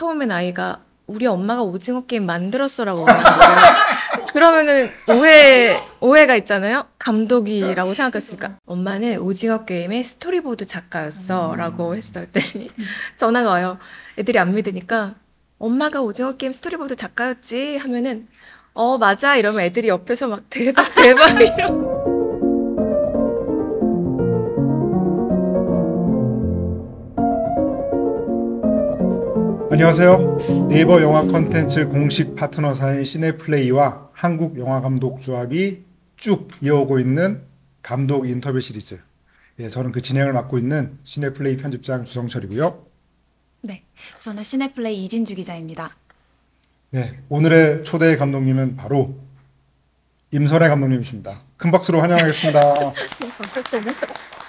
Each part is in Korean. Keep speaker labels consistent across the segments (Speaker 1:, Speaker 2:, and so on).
Speaker 1: 처음엔 아이가 우리 엄마가 오징어 게임 만들었어라고. 그러면은 오해 오해가 있잖아요. 감독이라고 생각했으니까 엄마는 오징어 게임의 스토리보드 작가였어라고 했을 때니 전화가 와요. 애들이 안 믿으니까 엄마가 오징어 게임 스토리보드 작가였지 하면은 어 맞아 이러면 애들이 옆에서 막 대박 대박 이러.
Speaker 2: 안녕하세요. 네이버 영화 컨텐츠 공식 파트너사인 시네플레이와 한국 영화 감독 조합이 쭉 이어오고 있는 감독 인터뷰 시리즈. 예, 저는 그 진행을 맡고 있는 시네플레이 편집장 주성철이고요.
Speaker 3: 네, 저는 시네플레이 이진주 기자입니다.
Speaker 2: 네, 오늘의 초대 감독님은 바로 임선혜 감독님이십니다. 큰 박수로 환영하겠습니다.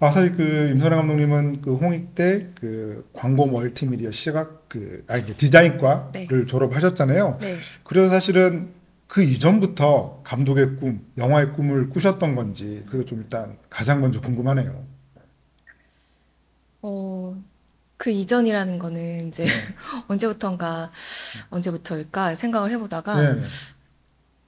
Speaker 2: 아, 사실 그 임선혜 감독님은 그 홍익 때그 광고 멀티미디어 시각 그 아니 디자인과를
Speaker 1: 네.
Speaker 2: 졸업하셨잖아요.
Speaker 1: 네.
Speaker 2: 그래서 사실은 그 이전부터 감독의 꿈, 영화의 꿈을 꾸셨던 건지 그게 좀 일단 가장 먼저 궁금하네요.
Speaker 1: 어, 그 이전이라는 거는 이제 언제부턴가 언제부터일까 생각을 해보다가
Speaker 2: 네.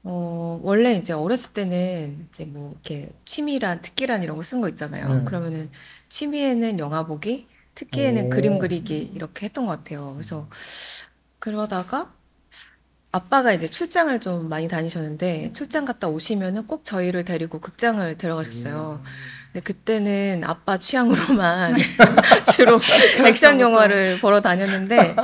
Speaker 1: 어, 원래 이제 어렸을 때는 이제 뭐 이렇게 취미란 특기란 이런 거 쓴 거 있잖아요.
Speaker 2: 네.
Speaker 1: 그러면은 취미에는 영화 보기, 특기에는
Speaker 2: 오.
Speaker 1: 그림 그리기 이렇게 했던 것 같아요. 그래서 그러다가 아빠가 이제 출장을 좀 많이 다니셨는데 출장 갔다 오시면은 꼭 저희를 데리고 극장을 데려가셨어요. 근데 그때는 아빠 취향으로만 주로 액션 영화를 보러 다녔는데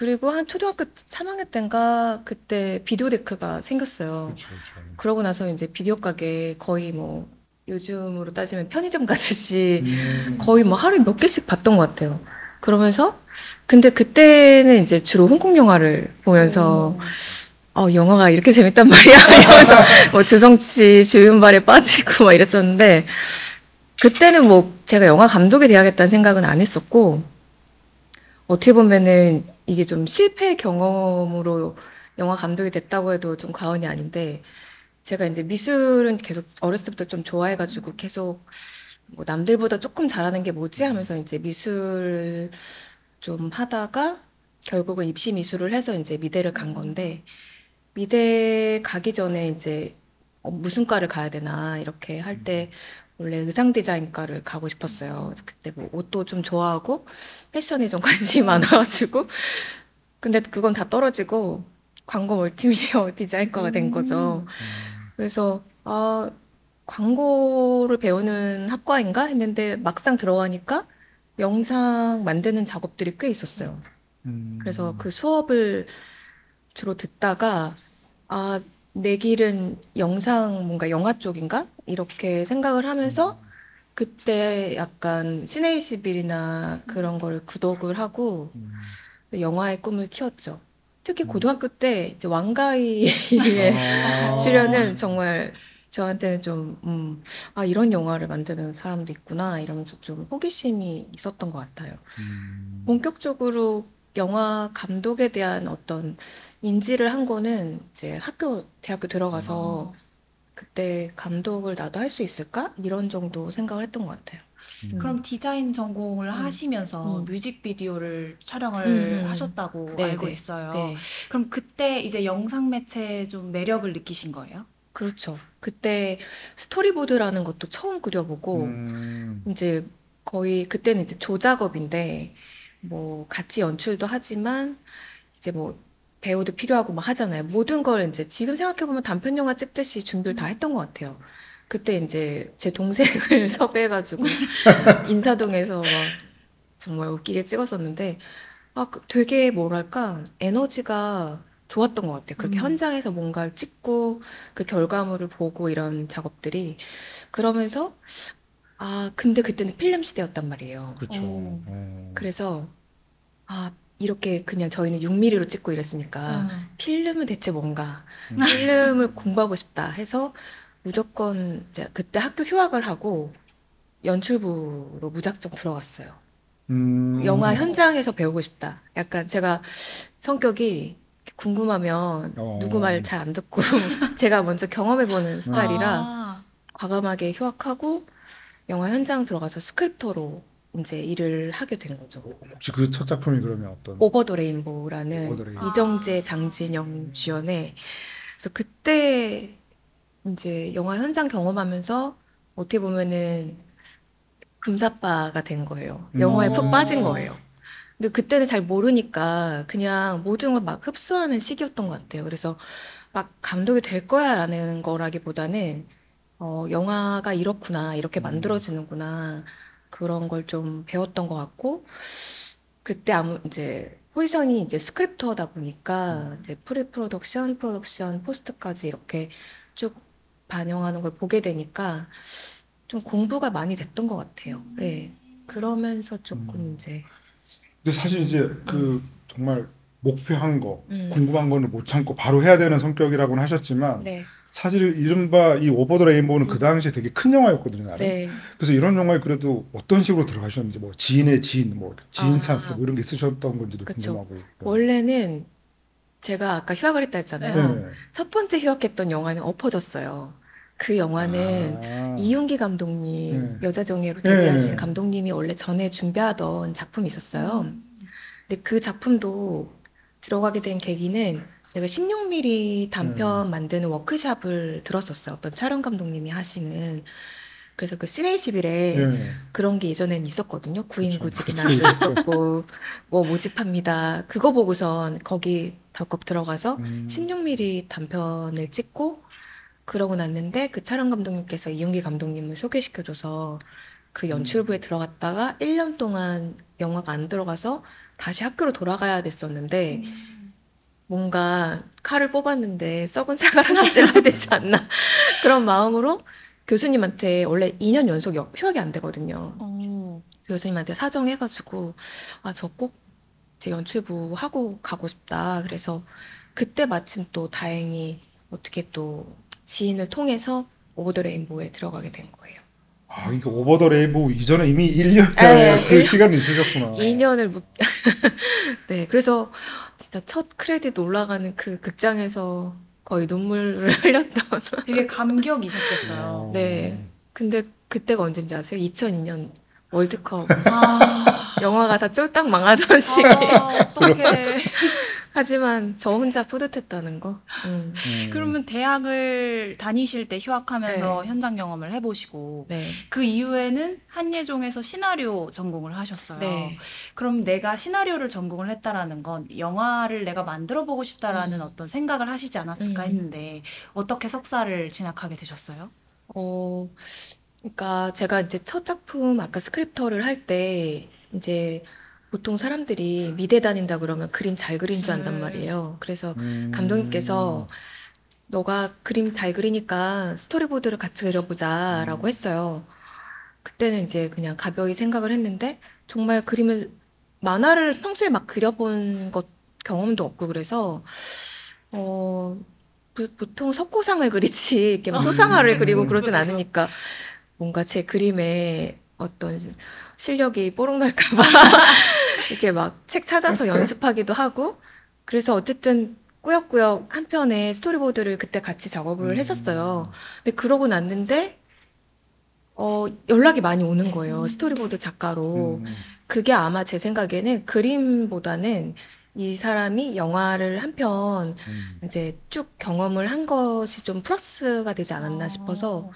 Speaker 1: 그리고 한 초등학교 3학년 때인가 그때 비디오 데크가 생겼어요.
Speaker 2: 그렇죠, 그렇죠.
Speaker 1: 그러고 나서 이제 비디오 가게 거의 뭐 요즘으로 따지면 편의점 가듯이
Speaker 2: 음.
Speaker 1: 거의 뭐 하루에 몇 개씩 봤던 것 같아요. 그러면서 근데 그때는 이제 주로 홍콩 영화를 보면서 어 영화가 이렇게 재밌단 말이야 이러면서 뭐 주성치 주윤발에 빠지고 막 이랬었는데 그때는 뭐 제가 영화 감독이 돼야겠다는 생각은 안 했었고 어떻게 보면은 이게 좀 실패 경험으로 영화 감독이 됐다고 해도 좀 과언이 아닌데 제가 이제 미술은 계속 어렸을 때부터 좀 좋아해가지고 계속 뭐 남들보다 조금 잘하는 게 뭐지 하면서 이제 미술 좀 하다가 결국은 입시 미술을 해서 이제 미대를 간 건데 미대 가기 전에 이제 어, 무슨 과를 가야 되나 이렇게 할 때 원래 의상 디자인과를 가고 싶었어요. 그때 뭐 옷도 좀 좋아하고 패션에 좀 관심이 많아가지고 근데 그건 다 떨어지고 광고 멀티미디어 디자인과가 된 거죠. 그래서 아 광고를 배우는 학과인가 했는데 막상 들어가니까 영상 만드는 작업들이 꽤 있었어요.
Speaker 2: 음.
Speaker 1: 그래서 그 수업을 주로 듣다가 아, 내 길은 영상 뭔가 영화 쪽인가? 이렇게 생각을 하면서 그때 약간 시네이시빌이나 그런 걸 구독을 하고
Speaker 2: 음.
Speaker 1: 영화의 꿈을 키웠죠. 특히 고등학교 때 이제 왕가이의
Speaker 2: 아.
Speaker 1: 출연은 정말 저한테는 좀, 음, 아, 이런 영화를 만드는 사람도 있구나, 이러면서 좀 호기심이 있었던 것 같아요.
Speaker 2: 음.
Speaker 1: 본격적으로 영화 감독에 대한 어떤 인지를 한 거는 이제 학교, 대학교 들어가서 그때 감독을 나도 할 수 있을까? 이런 정도 생각을 했던 것 같아요.
Speaker 2: 음.
Speaker 3: 그럼 디자인 전공을
Speaker 1: 음.
Speaker 3: 하시면서
Speaker 1: 음.
Speaker 3: 뮤직비디오를 촬영을
Speaker 1: 음, 음.
Speaker 3: 하셨다고
Speaker 1: 네,
Speaker 3: 알고
Speaker 1: 네.
Speaker 3: 있어요.
Speaker 1: 네.
Speaker 3: 그럼 그때 이제 영상 매체에 좀 매력을 느끼신 거예요?
Speaker 1: 그렇죠. 그때 스토리보드라는 것도 처음 그려보고,
Speaker 2: 음.
Speaker 1: 이제 거의 그때는 이제 조작업인데 뭐 같이 연출도 하지만 이제 뭐 배우도 필요하고 막 하잖아요. 모든 걸 이제 지금 생각해 보면 단편 영화 찍듯이 준비를 다 했던 것 같아요. 그때 이제 제 동생을 섭외해가지고 인사동에서 막 정말 웃기게 찍었었는데 아 그- 되게 뭐랄까 에너지가 좋았던 것 같아요. 그렇게
Speaker 3: 음.
Speaker 1: 현장에서 뭔가를 찍고 그 결과물을 보고 이런 작업들이 그러면서 아, 근데 그때는 필름 시대였단 말이에요.
Speaker 2: 그렇죠.
Speaker 3: 어.
Speaker 2: 어.
Speaker 1: 그래서 아, 이렇게 그냥 저희는 6mm로 찍고 이랬으니까
Speaker 3: 음.
Speaker 1: 필름은 대체 뭔가
Speaker 2: 음.
Speaker 1: 필름을 공부하고 싶다 해서 무조건 이제 그때 학교 휴학을 하고 연출부로 무작정 들어갔어요.
Speaker 2: 음.
Speaker 1: 영화 현장에서 배우고 싶다. 약간 제가 성격이 궁금하면
Speaker 2: 어.
Speaker 1: 누구 말 잘 안 듣고 제가 먼저 경험해보는 스타일이라
Speaker 3: 아,
Speaker 1: 과감하게 휴학하고 영화 현장 들어가서 스크립터로 이제 일을 하게 된 거죠.
Speaker 2: 혹시 그 첫 작품이 그러면 어떤?
Speaker 1: 오버 더 레인보우라는
Speaker 2: 오버 더 레인보우.
Speaker 1: 이정재, 장진영 주연의 그래서 그때 이제 영화 현장 경험하면서 어떻게 보면은 금사빠가 된 거예요. 영화에
Speaker 2: 음.
Speaker 1: 푹 빠진 거예요. 근데 그때는 잘 모르니까 그냥 모든 걸 막 흡수하는 시기였던 것 같아요. 그래서 막 감독이 될 거야라는 거라기보다는 어, 영화가 이렇구나, 이렇게 만들어지는구나 그런 걸 좀 배웠던 것 같고 그때 아무 이제 포지션이 이제 스크립터다 보니까 이제 프리 프로덕션, 프로덕션, 포스트까지 이렇게 쭉 반영하는 걸 보게 되니까 좀 공부가 많이 됐던 것 같아요. 네. 그러면서 조금
Speaker 2: 음.
Speaker 1: 이제
Speaker 2: 근데 사실 이제 그 정말 목표한 거,
Speaker 1: 음.
Speaker 2: 궁금한 거는 못 참고 바로 해야 되는 성격이라고는 하셨지만
Speaker 1: 네,
Speaker 2: 사실 이른바 이 오버 더 레인보우는 그 당시에 되게 큰 영화였거든요.
Speaker 1: 네.
Speaker 2: 그래서 이런 영화에 그래도 어떤 식으로 들어가셨는지 뭐 지인의 지인, 뭐 지인
Speaker 1: 아.
Speaker 2: 찬스 뭐 이런 게 있으셨던 건지도
Speaker 1: 그쵸.
Speaker 2: 궁금하고.
Speaker 1: 원래는 제가 아까 휴학을 했다 했잖아요.
Speaker 2: 네.
Speaker 1: 첫 번째 휴학했던 영화는 엎어졌어요. 그 영화는
Speaker 2: 아.
Speaker 1: 이윤기 감독님
Speaker 2: 네.
Speaker 1: 여자정예로
Speaker 2: 네.
Speaker 1: 데뷔하신 감독님이 원래 전에 준비하던 작품이 있었어요. 근데 그 작품도 들어가게 된 계기는 제가 16mm 단편 만드는 워크샵을 들었었어요. 어떤 촬영 감독님이 하시는. 그래서 그 시네이시빌에
Speaker 2: 네.
Speaker 1: 그런 게 예전엔 있었거든요. 구인. 구직이나. 있었고 뭐 모집합니다. 그거 보고선 거기 덜컥 들어가서
Speaker 2: 음.
Speaker 1: 16mm 단편을 찍고 그러고 났는데 그 촬영 감독님께서 이윤기 감독님을 소개시켜줘서 그 연출부에 들어갔다가 1년 동안 영화가 안 들어가서 다시 학교로 돌아가야 됐었는데 뭔가 칼을 뽑았는데 썩은 사과를 찔러야 되지 않나 그런 마음으로 교수님한테 원래 2년 연속 여- 휴학이 안 되거든요.
Speaker 3: 어.
Speaker 1: 교수님한테 사정해가지고 아 저 꼭 제 연출부 하고 가고 싶다. 그래서 그때 마침 또 다행히 어떻게 또 지인을 통해서 오버 더 레인보우에 들어가게 된 거예요.
Speaker 2: 아, 그러니까 오버 더 레인보우 이전에 이미 1년의
Speaker 1: 네,
Speaker 2: 그
Speaker 1: 일-
Speaker 2: 시간이 있으셨구나.
Speaker 1: 2년을 묵... 네, 그래서 진짜 첫 크레딧 올라가는 그 극장에서 거의 눈물을 흘렸던.
Speaker 3: 되게 감격이셨겠어요.
Speaker 1: 네. 근데 그때가 언제인지 아세요? 2002년 월드컵
Speaker 3: 아,
Speaker 1: 영화가 다 쫄딱 망하던 시기.
Speaker 3: 아, 어떡해.
Speaker 1: 하지만 저 혼자 뿌듯했다는 거. 음.
Speaker 2: 음.
Speaker 3: 그러면 대학을 다니실 때 휴학하면서 현장 경험을 해보시고
Speaker 1: 네.
Speaker 3: 그 이후에는 한예종에서 시나리오 전공을 하셨어요.
Speaker 1: 네.
Speaker 3: 그럼 내가 시나리오를 전공을 했다라는 건 영화를 내가 만들어 보고 싶다라는
Speaker 1: 음.
Speaker 3: 어떤 생각을 하시지 않았을까
Speaker 1: 음.
Speaker 3: 했는데 어떻게 석사를 진학하게 되셨어요?
Speaker 1: 어, 그러니까 제가 이제 첫 작품 아까 스크립터를 할 때 이제 보통 사람들이 미대 다닌다 그러면 그림 잘 그린 줄 안단
Speaker 3: 음.
Speaker 1: 말이에요. 그래서
Speaker 2: 음.
Speaker 1: 감독님께서 너가 그림 잘 그리니까 스토리보드를 같이 그려보자 라고 했어요. 그때는 이제 그냥 가벼이 생각을 했는데 정말 그림을 만화를 평소에 막 그려본 것 경험도 없고 그래서 어 보- 보통 석고상을 그리지 이렇게 막 초상화를 그리고 그러진 않으니까 뭔가 제 그림에 어떤 실력이 뽀록 날까 봐 이렇게 막 책 찾아서 연습하기도 하고 그래서 어쨌든 꾸역꾸역 한 편의 스토리보드를 그때 같이 작업을
Speaker 2: 음.
Speaker 1: 했었어요. 근데 그러고 났는데 어 연락이 많이 오는 거예요. 스토리보드 작가로.
Speaker 2: 음.
Speaker 1: 그게 아마 제 생각에는 그림보다는 이 사람이 영화를 한편
Speaker 2: 음.
Speaker 1: 이제 쭉 경험을 한 것이 좀 플러스가 되지 않았나
Speaker 3: 어.
Speaker 1: 싶어서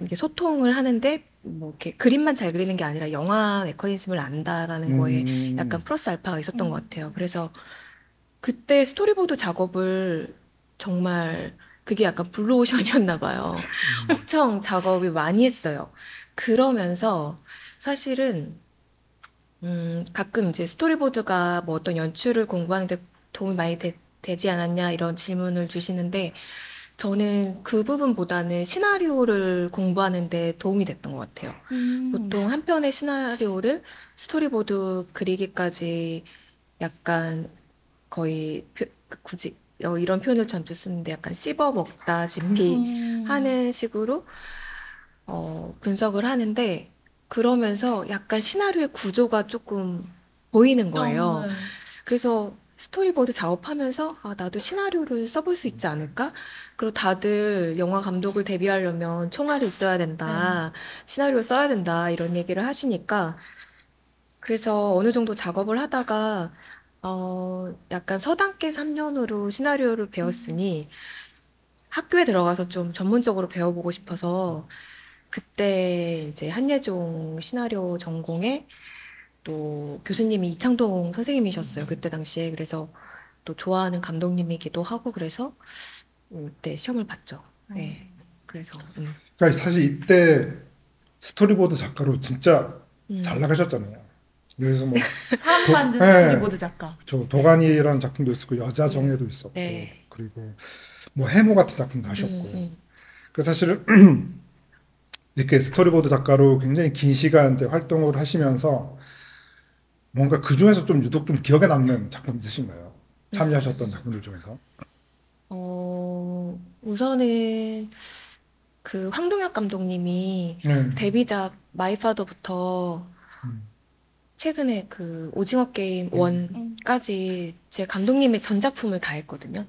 Speaker 1: 이렇게 소통을 하는데 뭐 이렇게 그림만 잘 그리는 게 아니라 영화 메커니즘을 안다라는 거에
Speaker 2: 음.
Speaker 1: 약간 플러스 알파가 있었던
Speaker 3: 음.
Speaker 1: 것 같아요. 그래서 그때 스토리보드 작업을 정말 그게 약간 블루오션이었나 봐요. 엄청 작업이 많이 했어요. 그러면서 사실은 음, 가끔 이제 스토리보드가 뭐 어떤 연출을 공부하는데 도움이 많이 되, 지 않았냐 이런 질문을 주시는데 저는 그 부분보다는 시나리오를 공부하는 데 도움이 됐던 것 같아요.
Speaker 3: 음.
Speaker 1: 보통 한 편의 시나리오를 스토리보드 그리기까지 약간 거의 표- 굳이 어, 이런 표현을 잠시 쓰는데 약간 씹어 먹다시피
Speaker 3: 음.
Speaker 1: 하는 식으로 어, 분석을 하는데 그러면서 약간 시나리오의 구조가 조금 보이는 거예요.
Speaker 3: 어, 네.
Speaker 1: 그래서 스토리보드 작업하면서 아, 나도 시나리오를 써볼 수 있지 않을까? 그리고 다들 영화 감독을 데뷔하려면 총알이 있어야 된다. 시나리오 써야 된다. 이런 얘기를 하시니까 그래서 어느 정도 작업을 하다가 어 약간 서당개 3년으로 시나리오를 배웠으니 학교에 들어가서 좀 전문적으로 배워보고 싶어서 그때 이제 한예종 시나리오 전공에 또 교수님이 이창동 선생님이셨어요. 그때 당시에. 그래서 또 좋아하는 감독님이기도 하고 그래서 그때 시험을 봤죠. 네. 그래서 음.
Speaker 2: 그러니까 사실 이때 스토리보드 작가로 진짜
Speaker 1: 음.
Speaker 2: 잘 나가셨잖아요. 그래서 뭐
Speaker 3: 만든
Speaker 2: 네.
Speaker 3: 스토리보드 작가.
Speaker 2: 저 도가니라는 작품도 있었고 여자 정혜도 있었고
Speaker 1: 네.
Speaker 2: 그리고 뭐 해무 같은 작품도 하셨고
Speaker 1: 음, 음.
Speaker 2: 그 사실 이렇게 스토리보드 작가로 굉장히 긴 시간 때 활동을 하시면서 뭔가 그 중에서 좀 유독 좀 기억에 남는 작품 있으신가요? 참여하셨던 작품들 중에서
Speaker 1: 어, 우선은 그 황동혁 감독님이
Speaker 2: 네.
Speaker 1: 데뷔작 마이파더부터
Speaker 2: 음.
Speaker 1: 최근에 그 오징어 게임
Speaker 3: 음.
Speaker 1: 1까지 제 감독님의 전작품을 다 했거든요.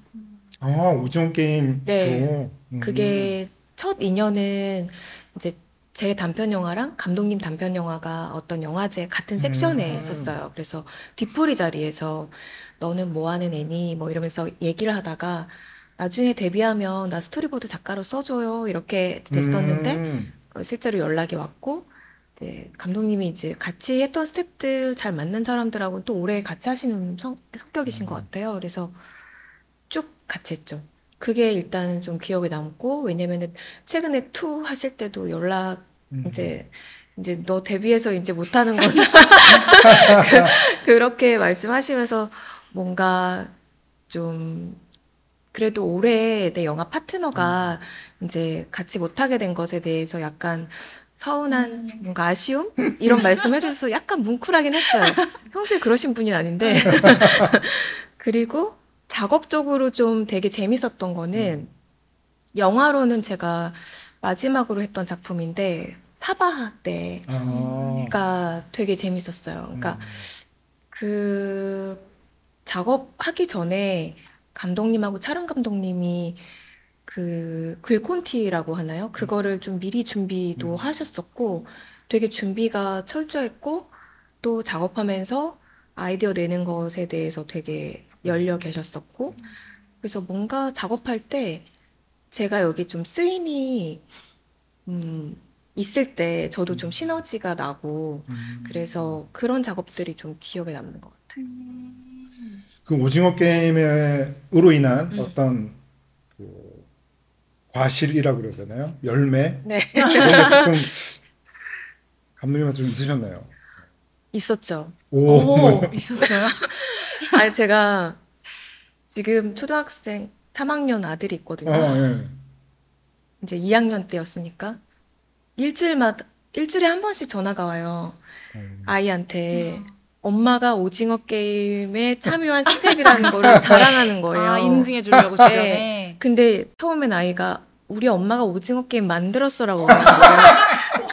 Speaker 2: 아 오징어 게임도
Speaker 1: 네.
Speaker 2: 음.
Speaker 1: 그게 첫 인연은 이제 제 단편 영화랑 감독님 단편 영화가 어떤 영화제 같은 섹션에
Speaker 2: 음.
Speaker 1: 있었어요. 그래서 뒤풀이 자리에서 너는 뭐 하는 애니 뭐 이러면서 얘기를 하다가 나중에 데뷔하면 나 스토리보드 작가로 써줘요 이렇게 됐었는데
Speaker 2: 음.
Speaker 1: 어, 실제로 연락이 왔고 이제 감독님이 이제 같이 했던 스태프들 잘 맞는 사람들하고 또 오래 같이 하시는 성, 성격이신 것 같아요. 그래서 쭉 같이 했죠. 그게 일단 좀 기억에 남고 왜냐면은 최근에 two 하실 때도 연락
Speaker 2: 음.
Speaker 1: 이제 이제 너 데뷔해서 이제 못하는 거다. 그, 그렇게 말씀하시면서 뭔가 좀 그래도 오랜 내 영화 파트너가 이제 같이 못하게 된 것에 대해서 약간 서운한 뭔가 아쉬움? 이런 말씀 해주셔서 약간 뭉클하긴 했어요. 평소에 그러신 분이 아닌데. 그리고 작업적으로 좀 되게 재밌었던 거는 영화로는 제가 마지막으로 했던 작품인데 사바하 때
Speaker 2: 아.
Speaker 1: 가 되게 재밌었어요. 그러니까
Speaker 2: 음.
Speaker 1: 그 작업하기 전에 감독님하고 촬영 감독님이 그 글콘티라고 하나요? 그거를 좀 미리 준비도
Speaker 2: 음.
Speaker 1: 하셨었고 되게 준비가 철저했고 또 작업하면서 아이디어 내는 것에 대해서 되게 열려 계셨었고 그래서 뭔가 작업할 때 제가 여기 좀 쓰임이 음, 있을 때 저도 좀 시너지가 나고
Speaker 2: 음.
Speaker 1: 그래서 그런 작업들이 좀 기억에 남는 것 같아요.
Speaker 2: 그 오징어 게임으로 인한
Speaker 1: 음.
Speaker 2: 어떤 그 과실이라고 그래야 되나요? 열매
Speaker 1: 네.
Speaker 2: 조금 감독님한테 좀 있으셨나요?
Speaker 1: 있었죠.
Speaker 2: 오,
Speaker 3: 오, 있었어요?
Speaker 1: 아니 제가 지금 초등학생 3학년 아들이 있거든요.
Speaker 2: 어, 예.
Speaker 1: 이제 2학년 때였으니까 일주일마다 일주일에 한 번씩 전화가 와요.
Speaker 2: 음.
Speaker 1: 아이한테 엄마가 오징어 게임에 참여한 스텝이라는 거를 자랑하는 거예요.
Speaker 3: 아, 인증해 주려고
Speaker 1: 네.
Speaker 3: 주변에.
Speaker 1: 근데 처음엔 아이가 우리 엄마가 오징어 게임 만들었어라고 하는 거예요.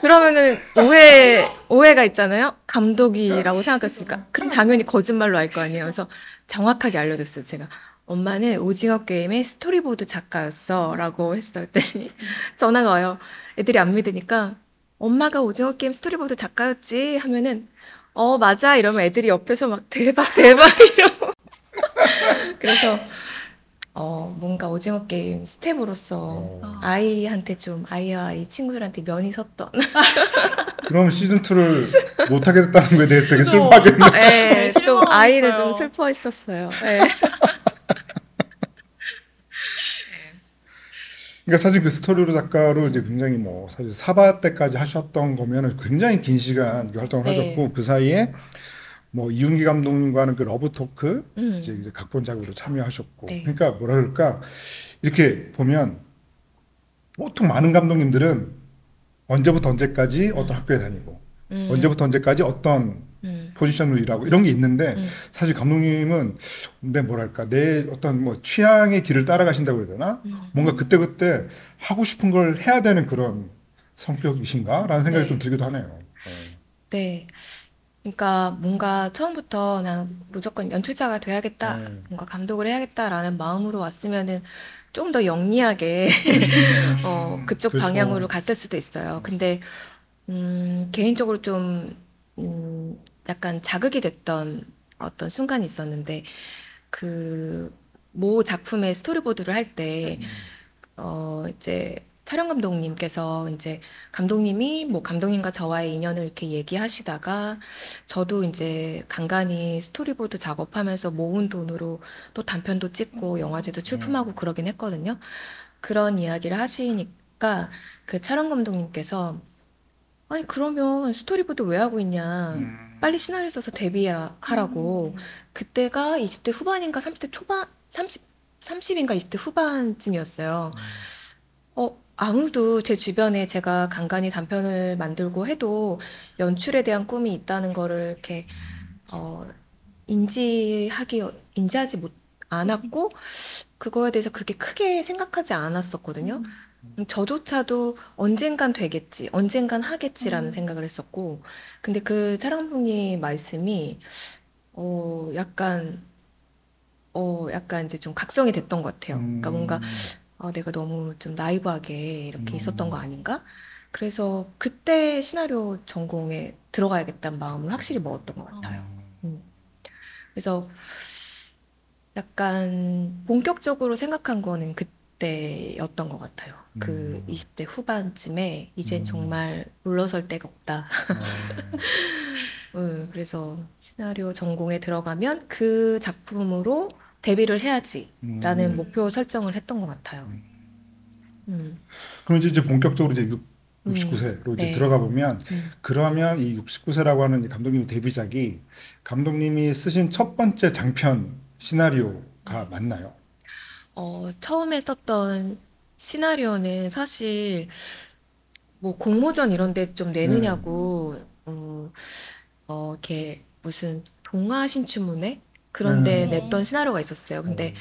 Speaker 1: 그러면은 오해 오해가 있잖아요. 감독이라고 생각했으니까 그럼 당연히 거짓말로 알 거 아니에요. 그래서 정확하게 알려줬어요. 제가 엄마는 오징어 게임의 스토리보드 작가였어라고 했을 때니 전화가 와요. 애들이 안 믿으니까 엄마가 오징어 게임 스토리보드 작가였지 하면은 어 맞아 이러면 애들이 옆에서 막 대박 대박 이러고 그래서 어 뭔가 오징어 게임 스텝으로서
Speaker 2: 어.
Speaker 1: 아이한테 좀 아이와 아이 친구들한테 면이 섰던
Speaker 2: 그럼 시즌 2를 못 하게 됐다는 거에 대해서 되게. 슬퍼하겠네.
Speaker 1: 네, 좀
Speaker 3: 실망했어요.
Speaker 1: 아이가 좀 슬퍼했었어요. 네.
Speaker 2: 그러니까 사실 그 스토리보드 작가로 이제 굉장히 뭐 사실 사바하 때까지 하셨던 거면은 굉장히 긴 시간 활동을
Speaker 1: 네.
Speaker 2: 하셨고 그 사이에 뭐 이윤기 감독님과는 그 러브 토크
Speaker 1: 음.
Speaker 2: 이제, 이제 각본 작가로 참여하셨고
Speaker 1: 네.
Speaker 2: 그러니까 뭐라 그럴까 이렇게 보면 보통 많은 감독님들은 언제부터 언제까지 어떤 학교에 다니고
Speaker 1: 음,
Speaker 2: 언제부터 언제까지 어떤
Speaker 1: 음,
Speaker 2: 포지션으로 일하고 이런 게 있는데
Speaker 1: 음.
Speaker 2: 사실 감독님은 내 뭐랄까 내 어떤 뭐 취향의 길을 따라가신다고 해야 되나
Speaker 1: 음.
Speaker 2: 뭔가 그때 그때 하고 싶은 걸 해야 되는 그런 성격이신가라는 생각이
Speaker 1: 네.
Speaker 2: 좀 들기도 하네요.
Speaker 1: 네. 그러니까 뭔가 처음부터 난 무조건 연출자가 돼야겠다,
Speaker 2: 네.
Speaker 1: 뭔가 감독을 해야겠다라는 마음으로 왔으면은 좀 더 영리하게 어, 그쪽
Speaker 2: 그렇죠.
Speaker 1: 방향으로 갔을 수도 있어요. 근데 음, 개인적으로 좀 음, 약간 자극이 됐던 어떤 순간이 있었는데 그 모 작품의 스토리보드를 할때어 이제 촬영 감독님께서 이제 감독님이 뭐 감독님과 저와의 인연을 이렇게 얘기하시다가 저도 이제 간간히 스토리보드 작업하면서 모은 돈으로 또 단편도 찍고 영화제도 출품하고 그러긴 했거든요. 그런 이야기를 하시니까 그 촬영 감독님께서 아니 그러면 스토리보드 왜 하고 있냐?
Speaker 2: 음.
Speaker 1: 빨리 시나리오 써서 데뷔하라고. 그때가 20대 후반인가 30대 초반 30 30인가 20대 후반쯤이었어요. 어, 아무도 제 주변에 제가 간간히 단편을 만들고 해도 연출에 대한 꿈이 있다는 거를 이렇게 어, 인지하기 인지하지 못 않았고 그거에 대해서 그렇게 크게 생각하지 않았었거든요. 음, 저조차도 언젠간 되겠지, 언젠간 하겠지라는
Speaker 3: 음.
Speaker 1: 생각을 했었고, 근데 그 촬영분님 말씀이 어 약간 어 약간 이제 좀 각성이 됐던 것 같아요. 그러니까 뭔가 아, 내가 너무 좀 나이브하게 이렇게
Speaker 2: 음.
Speaker 1: 있었던 거 아닌가? 그래서 그때 시나리오 전공에 들어가야겠다는 마음을 확실히 먹었던 것 같아요. 음. 그래서 약간 본격적으로 생각한 거는 그때였던 것 같아요. 그
Speaker 2: 음.
Speaker 1: 20대 후반쯤에 이젠
Speaker 2: 음.
Speaker 1: 정말 물러설 데가 없다.
Speaker 2: 어,
Speaker 1: 음, 그래서 시나리오 전공에 들어가면 그 작품으로 데뷔를 해야지라는
Speaker 2: 음.
Speaker 1: 목표 설정을 했던 것 같아요. 음.
Speaker 2: 그럼 이제 본격적으로 이제 6,
Speaker 1: 음.
Speaker 2: 69세로 이제
Speaker 1: 네.
Speaker 2: 들어가 보면
Speaker 1: 음.
Speaker 2: 그러면 이 69세라고 하는 이 감독님의 데뷔작이 감독님이 쓰신 첫 번째 장편 시나리오가 맞나요?
Speaker 1: 어, 처음에 썼던 시나리오는 사실 뭐 공모전 이런 데 좀 내느냐고 어, 어, 이렇게 무슨 동화 신춘문예 그런 데
Speaker 3: 음.
Speaker 1: 냈던 시나리오가 있었어요. 근데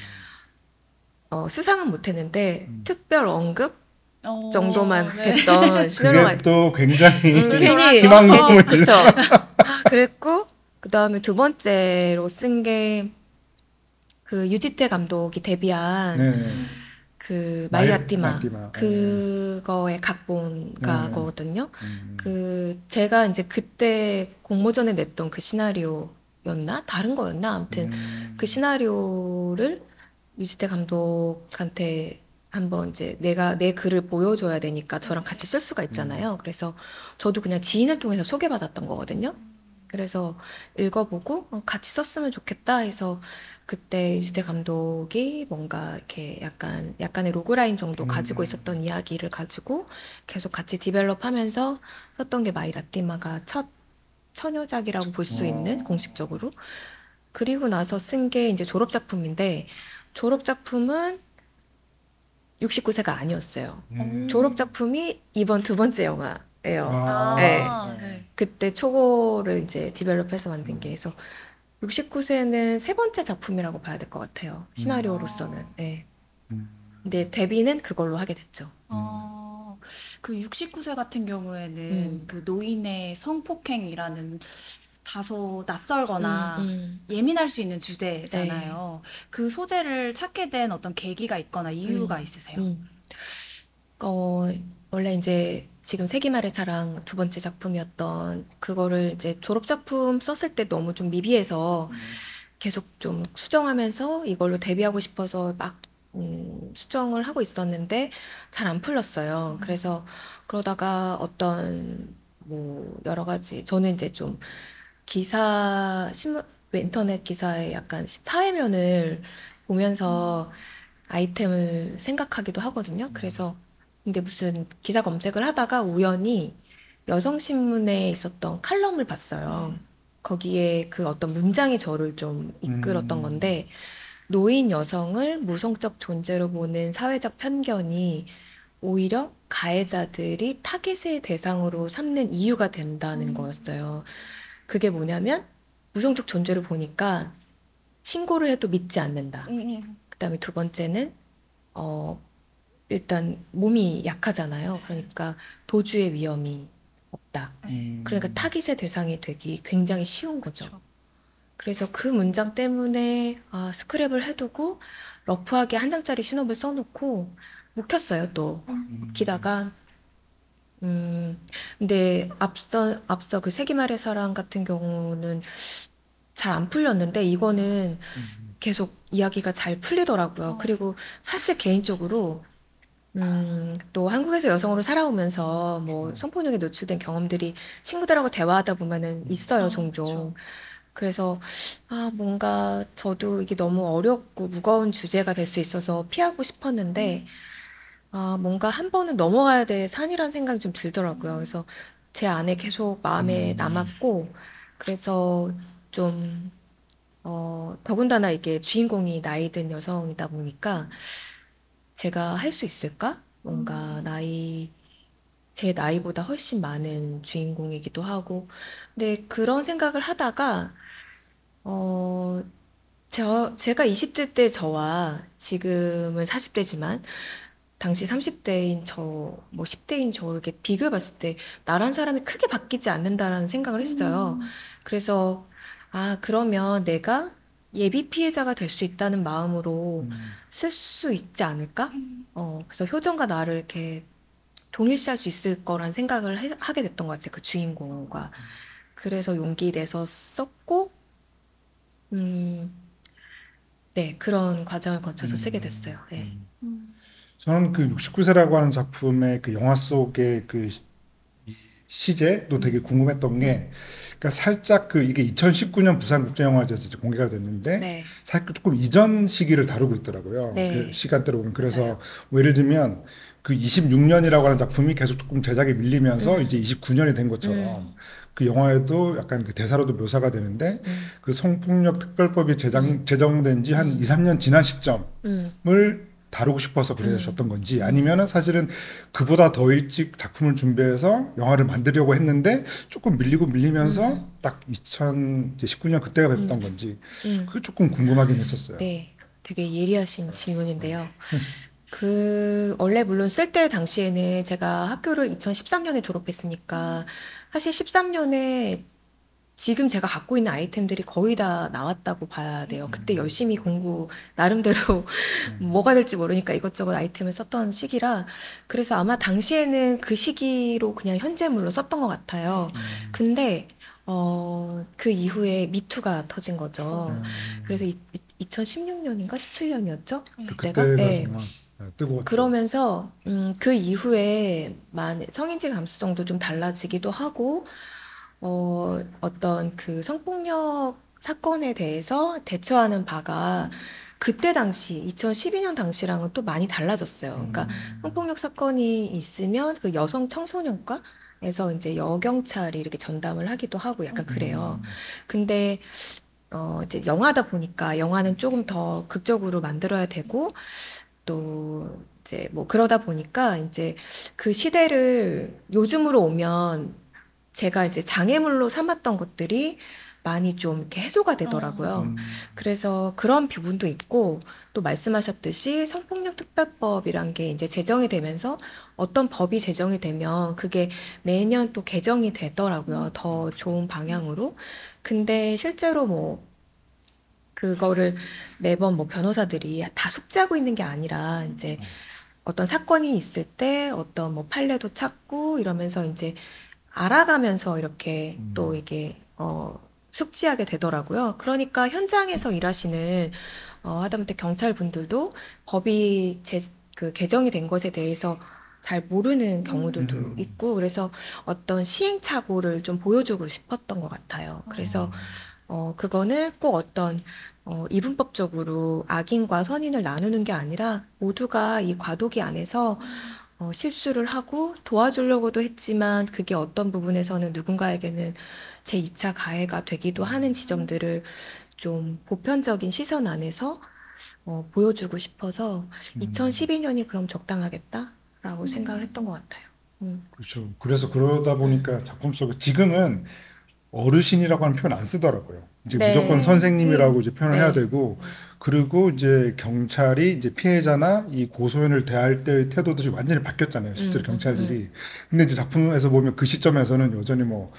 Speaker 1: 어, 수상은 못 했는데
Speaker 2: 음.
Speaker 1: 특별 언급
Speaker 3: 어,
Speaker 1: 정도만
Speaker 3: 네.
Speaker 1: 됐던 시나리오가
Speaker 2: 그게 또 굉장히
Speaker 1: 음, 괜히
Speaker 2: 희망고문을
Speaker 1: 그쵸. 아, 그랬고 그 다음에 두 번째로 쓴 게 그 유지태 감독이 데뷔한
Speaker 2: 네.
Speaker 1: 그
Speaker 2: 마이-
Speaker 1: 마이라티마
Speaker 2: 마이라티마.
Speaker 1: 그거의 각본가거든요.
Speaker 2: 음.
Speaker 1: 그 제가 이제 그때 공모전에 냈던 그 시나리오 였나 다른 거였나 아무튼
Speaker 2: 음.
Speaker 1: 그 시나리오를 유지태 감독한테 한번 이제 내가 내 글을 보여줘야 되니까 저랑 같이 쓸 수가 있잖아요. 그래서 저도 그냥 지인을 통해서 소개받았던 거거든요. 그래서 읽어보고 어, 같이 썼으면 좋겠다 해서 그때 유지태 감독이 뭔가 이렇게 약간 약간의 logline 정도 가지고
Speaker 2: 음.
Speaker 1: 있었던 이야기를 가지고 계속 같이 develop하면서 썼던 게 마이 라티마가 첫 처녀작이라고 볼수
Speaker 2: 어.
Speaker 1: 있는 공식적으로 그리고 나서 쓴 게 이제 졸업 작품인데 졸업 작품은 69세가 아니었어요.
Speaker 2: 음.
Speaker 1: 졸업 작품이 이번 두 번째 영화예요.
Speaker 2: 아.
Speaker 1: 네.
Speaker 3: 네.
Speaker 1: 그때 초고를 이제 develop해서 만든 게 그래서 69세는 세 번째 작품이라고 봐야 될 것 같아요. 시나리오로서는. 네.
Speaker 2: 음.
Speaker 1: 근데 데뷔는 그걸로 하게 됐죠.
Speaker 3: 어, 그 69세 같은 경우에는
Speaker 1: 음.
Speaker 3: 그 노인의 성폭행이라는 다소 낯설거나
Speaker 1: 음, 음.
Speaker 3: 예민할 수 있는 주제잖아요. 그 소재를 찾게 된 어떤 계기가 있거나 이유가
Speaker 1: 음.
Speaker 3: 있으세요?
Speaker 1: 음. 어, 원래 이제 지금 세기말의 사랑 두 번째 작품이었던 그거를 이제 졸업 작품 썼을 때 너무 좀 미비해서 계속 좀 수정하면서 이걸로 데뷔하고 싶어서 막 음, 수정을 하고 있었는데 잘 안 풀렸어요. 그래서 그러다가 어떤 뭐 여러 가지 저는 이제 좀 기사 신문 인터넷 기사에 약간 사회면을 보면서 아이템을 생각하기도 하거든요. 그래서 근데 무슨 기사 검색을 하다가 우연히 여성신문에 있었던 칼럼을 봤어요. 거기에 그 어떤 문장이 저를 좀 이끌었던
Speaker 2: 음.
Speaker 1: 건데 노인 여성을 무성적 존재로 보는 사회적 편견이 오히려 가해자들이 타겟의 대상으로 삼는 이유가 된다는
Speaker 3: 음.
Speaker 1: 거였어요. 그게 뭐냐면 무성적 존재로 보니까 신고를 해도 믿지 않는다.
Speaker 3: 음,
Speaker 1: 그다음에 두 번째는 어 일단 몸이 약하잖아요. 그러니까 도주의 위험이 없다.
Speaker 2: 음.
Speaker 1: 그러니까 타깃의 대상이 되기 굉장히 쉬운 거죠. 그래서 그 문장 때문에 아, 스크랩을 해두고 러프하게 한 장짜리 신업을 써놓고 묵혔어요. 또
Speaker 2: 음.
Speaker 1: 기다가 음, 근데 앞서, 앞서 그 세기말의 사랑 같은 경우는 잘 안 풀렸는데 이거는 계속 이야기가 잘 풀리더라고요.
Speaker 3: 어.
Speaker 1: 그리고 사실 개인적으로 음, 또 한국에서 여성으로 살아오면서 뭐 성폭력에 노출된 경험들이 친구들하고 대화하다 보면은 있어요,
Speaker 3: 어,
Speaker 1: 종종. 그래서 아, 뭔가 저도 이게 너무 어렵고 무거운 주제가 될 수 있어서 피하고 싶었는데 아, 뭔가 한 번은 넘어가야 될 산이라는 생각이 좀 들더라고요. 그래서 제 안에 계속 마음에
Speaker 2: 음.
Speaker 1: 남았고 그래서 좀 어, 더군다나 이게 주인공이 나이 든 여성이다 보니까 제가 할 수 있을까? 뭔가 나이, 제 나이보다 훨씬 많은 주인공이기도 하고. 근데 그런 생각을 하다가, 어, 저, 제가 20대 때 저와 지금은 40대지만, 당시 30대인 저, 뭐 10대인 저 이렇게 비교해 봤을 때, 나란 사람이 크게 바뀌지 않는다라는 생각을 했어요.
Speaker 3: 음.
Speaker 1: 그래서, 아, 그러면 내가 예비 피해자가 될 수 있다는 마음으로
Speaker 2: 음.
Speaker 1: 쓸 수 있지 않을까?
Speaker 3: 음.
Speaker 1: 어, 그래서 효정과 나를 이렇게 동일시할 수 있을 거란 생각을 해- 하게 됐던 것 같아요. 그 주인공과. 그래서 용기 내서 썼고, 음, 네, 그런 과정을 거쳐서 쓰게 됐어요. 네.
Speaker 3: 음.
Speaker 2: 저는 그 69세라고 하는 작품의 그 영화 속의 그 시- 시제도 되게 궁금했던 게, 그러니까 살짝 그 이게 2019년 부산국제영화제에서 이제 공개가 됐는데,
Speaker 1: 네.
Speaker 2: 살짝 조금 이전 시기를 다루고 있더라고요.
Speaker 1: 네.
Speaker 2: 그 시간대로 보면. 그래서
Speaker 1: 맞아요.
Speaker 2: 뭐 예를 들면 그 26년이라고 하는 작품이 계속 조금 제작이 밀리면서
Speaker 1: 음.
Speaker 2: 이제 29년이 된 것처럼
Speaker 1: 음.
Speaker 2: 그 영화에도 약간 그 대사로도 묘사가 되는데
Speaker 1: 음,
Speaker 2: 그 성폭력 특별법이 제정, 제정된 지한
Speaker 1: 음.
Speaker 2: 2, 3년 지난 시점을
Speaker 1: 음,
Speaker 2: 다루고 싶어서 그러셨던
Speaker 1: 음.
Speaker 2: 건지 아니면은 사실은 그보다 더 일찍 작품을 준비해서 영화를 만들려고 했는데 조금 밀리고 밀리면서
Speaker 1: 음.
Speaker 2: 딱 2019년 그때가 됐던
Speaker 1: 음.
Speaker 2: 건지
Speaker 1: 음.
Speaker 2: 그게 조금 궁금하긴 했었어요.
Speaker 1: 네, 되게 예리하신 질문인데요. 그, 원래 물론 쓸 때 당시에는 제가 학교를 2013년에 졸업했으니까 사실 13년에 지금 제가 갖고 있는 아이템들이 거의 다 나왔다고 봐야 돼요. 그때 열심히 공부, 나름대로 뭐가 될지 모르니까 이것저것 아이템을 썼던 시기라. 그래서 아마 당시에는 그 시기로 그냥 현재물로 썼던 것 같아요. 근데, 어, 그 이후에 미투가 터진 거죠.
Speaker 2: 음.
Speaker 1: 그래서 이, 2016년인가 17년이었죠?
Speaker 2: 그
Speaker 1: 내가?
Speaker 2: 그때가
Speaker 1: 네.
Speaker 2: 정말 뜨거웠죠.
Speaker 1: 그러면서 음, 그 이후에 만 성인지 감수성도 좀 달라지기도 하고 어, 어떤 그 성폭력 사건에 대해서 대처하는 바가 그때 당시 2012년 당시랑은 또 많이 달라졌어요. 그러니까
Speaker 2: 음.
Speaker 1: 성폭력 사건이 있으면 그 여성 청소년과 에서 이제 여경찰이 이렇게 전담을 하기도 하고 약간 그래요. 근데 어 이제 영화다 보니까 영화는 조금 더 극적으로 만들어야 되고 또 이제 뭐 그러다 보니까 이제 그 시대를 요즘으로 오면 제가 이제 장애물로 삼았던 것들이 많이 좀 이렇게 해소가 되더라고요.
Speaker 2: 음.
Speaker 1: 그래서 그런 부분도 있고 또 말씀하셨듯이 성폭력 특별법이란 게 이제 제정이 되면서 어떤 법이 제정이 되면 그게 매년 또 개정이 되더라고요. 더 좋은 방향으로. 근데 실제로 뭐 그거를 매번 뭐 변호사들이 다 숙지하고 있는 게 아니라 이제 어떤 사건이 있을 때 어떤 뭐 판례도 찾고 이러면서 이제 알아가면서 이렇게
Speaker 2: 음.
Speaker 1: 또 이게 어 숙지하게 되더라고요. 그러니까 현장에서 일하시는 어 하다못해 경찰 분들도 법이 제 그 개정이 된 것에 대해서 잘 모르는 경우들도
Speaker 2: 음.
Speaker 1: 있고 그래서 어떤 시행착오를 좀 보여주고 싶었던 것 같아요. 그래서 어, 그거는 꼭 어떤, 어, 이분법적으로 악인과 선인을 나누는 게 아니라 모두가 이 과도기 안에서 어, 실수를 하고 도와주려고도 했지만 그게 어떤 부분에서는 누군가에게는 제 2차 가해가 되기도 하는 지점들을 좀 보편적인 시선 안에서 어, 보여주고 싶어서 2012년이 그럼 적당하겠다라고 생각을 했던 것 같아요. 음.
Speaker 2: 그렇죠. 그래서 그러다 보니까 작품 속에 지금은 어르신이라고 하는 표현 안 쓰더라고요. 이제
Speaker 1: 네.
Speaker 2: 무조건 선생님이라고 이제 표현을
Speaker 1: 네.
Speaker 2: 해야 되고 그리고 이제 경찰이 이제 피해자나 이 고소인을 대할 때의 태도도 지금 완전히 바뀌었잖아요. 실제로
Speaker 1: 음,
Speaker 2: 경찰들이. 근데 이제 작품에서 보면 그 시점에서는 여전히 뭐,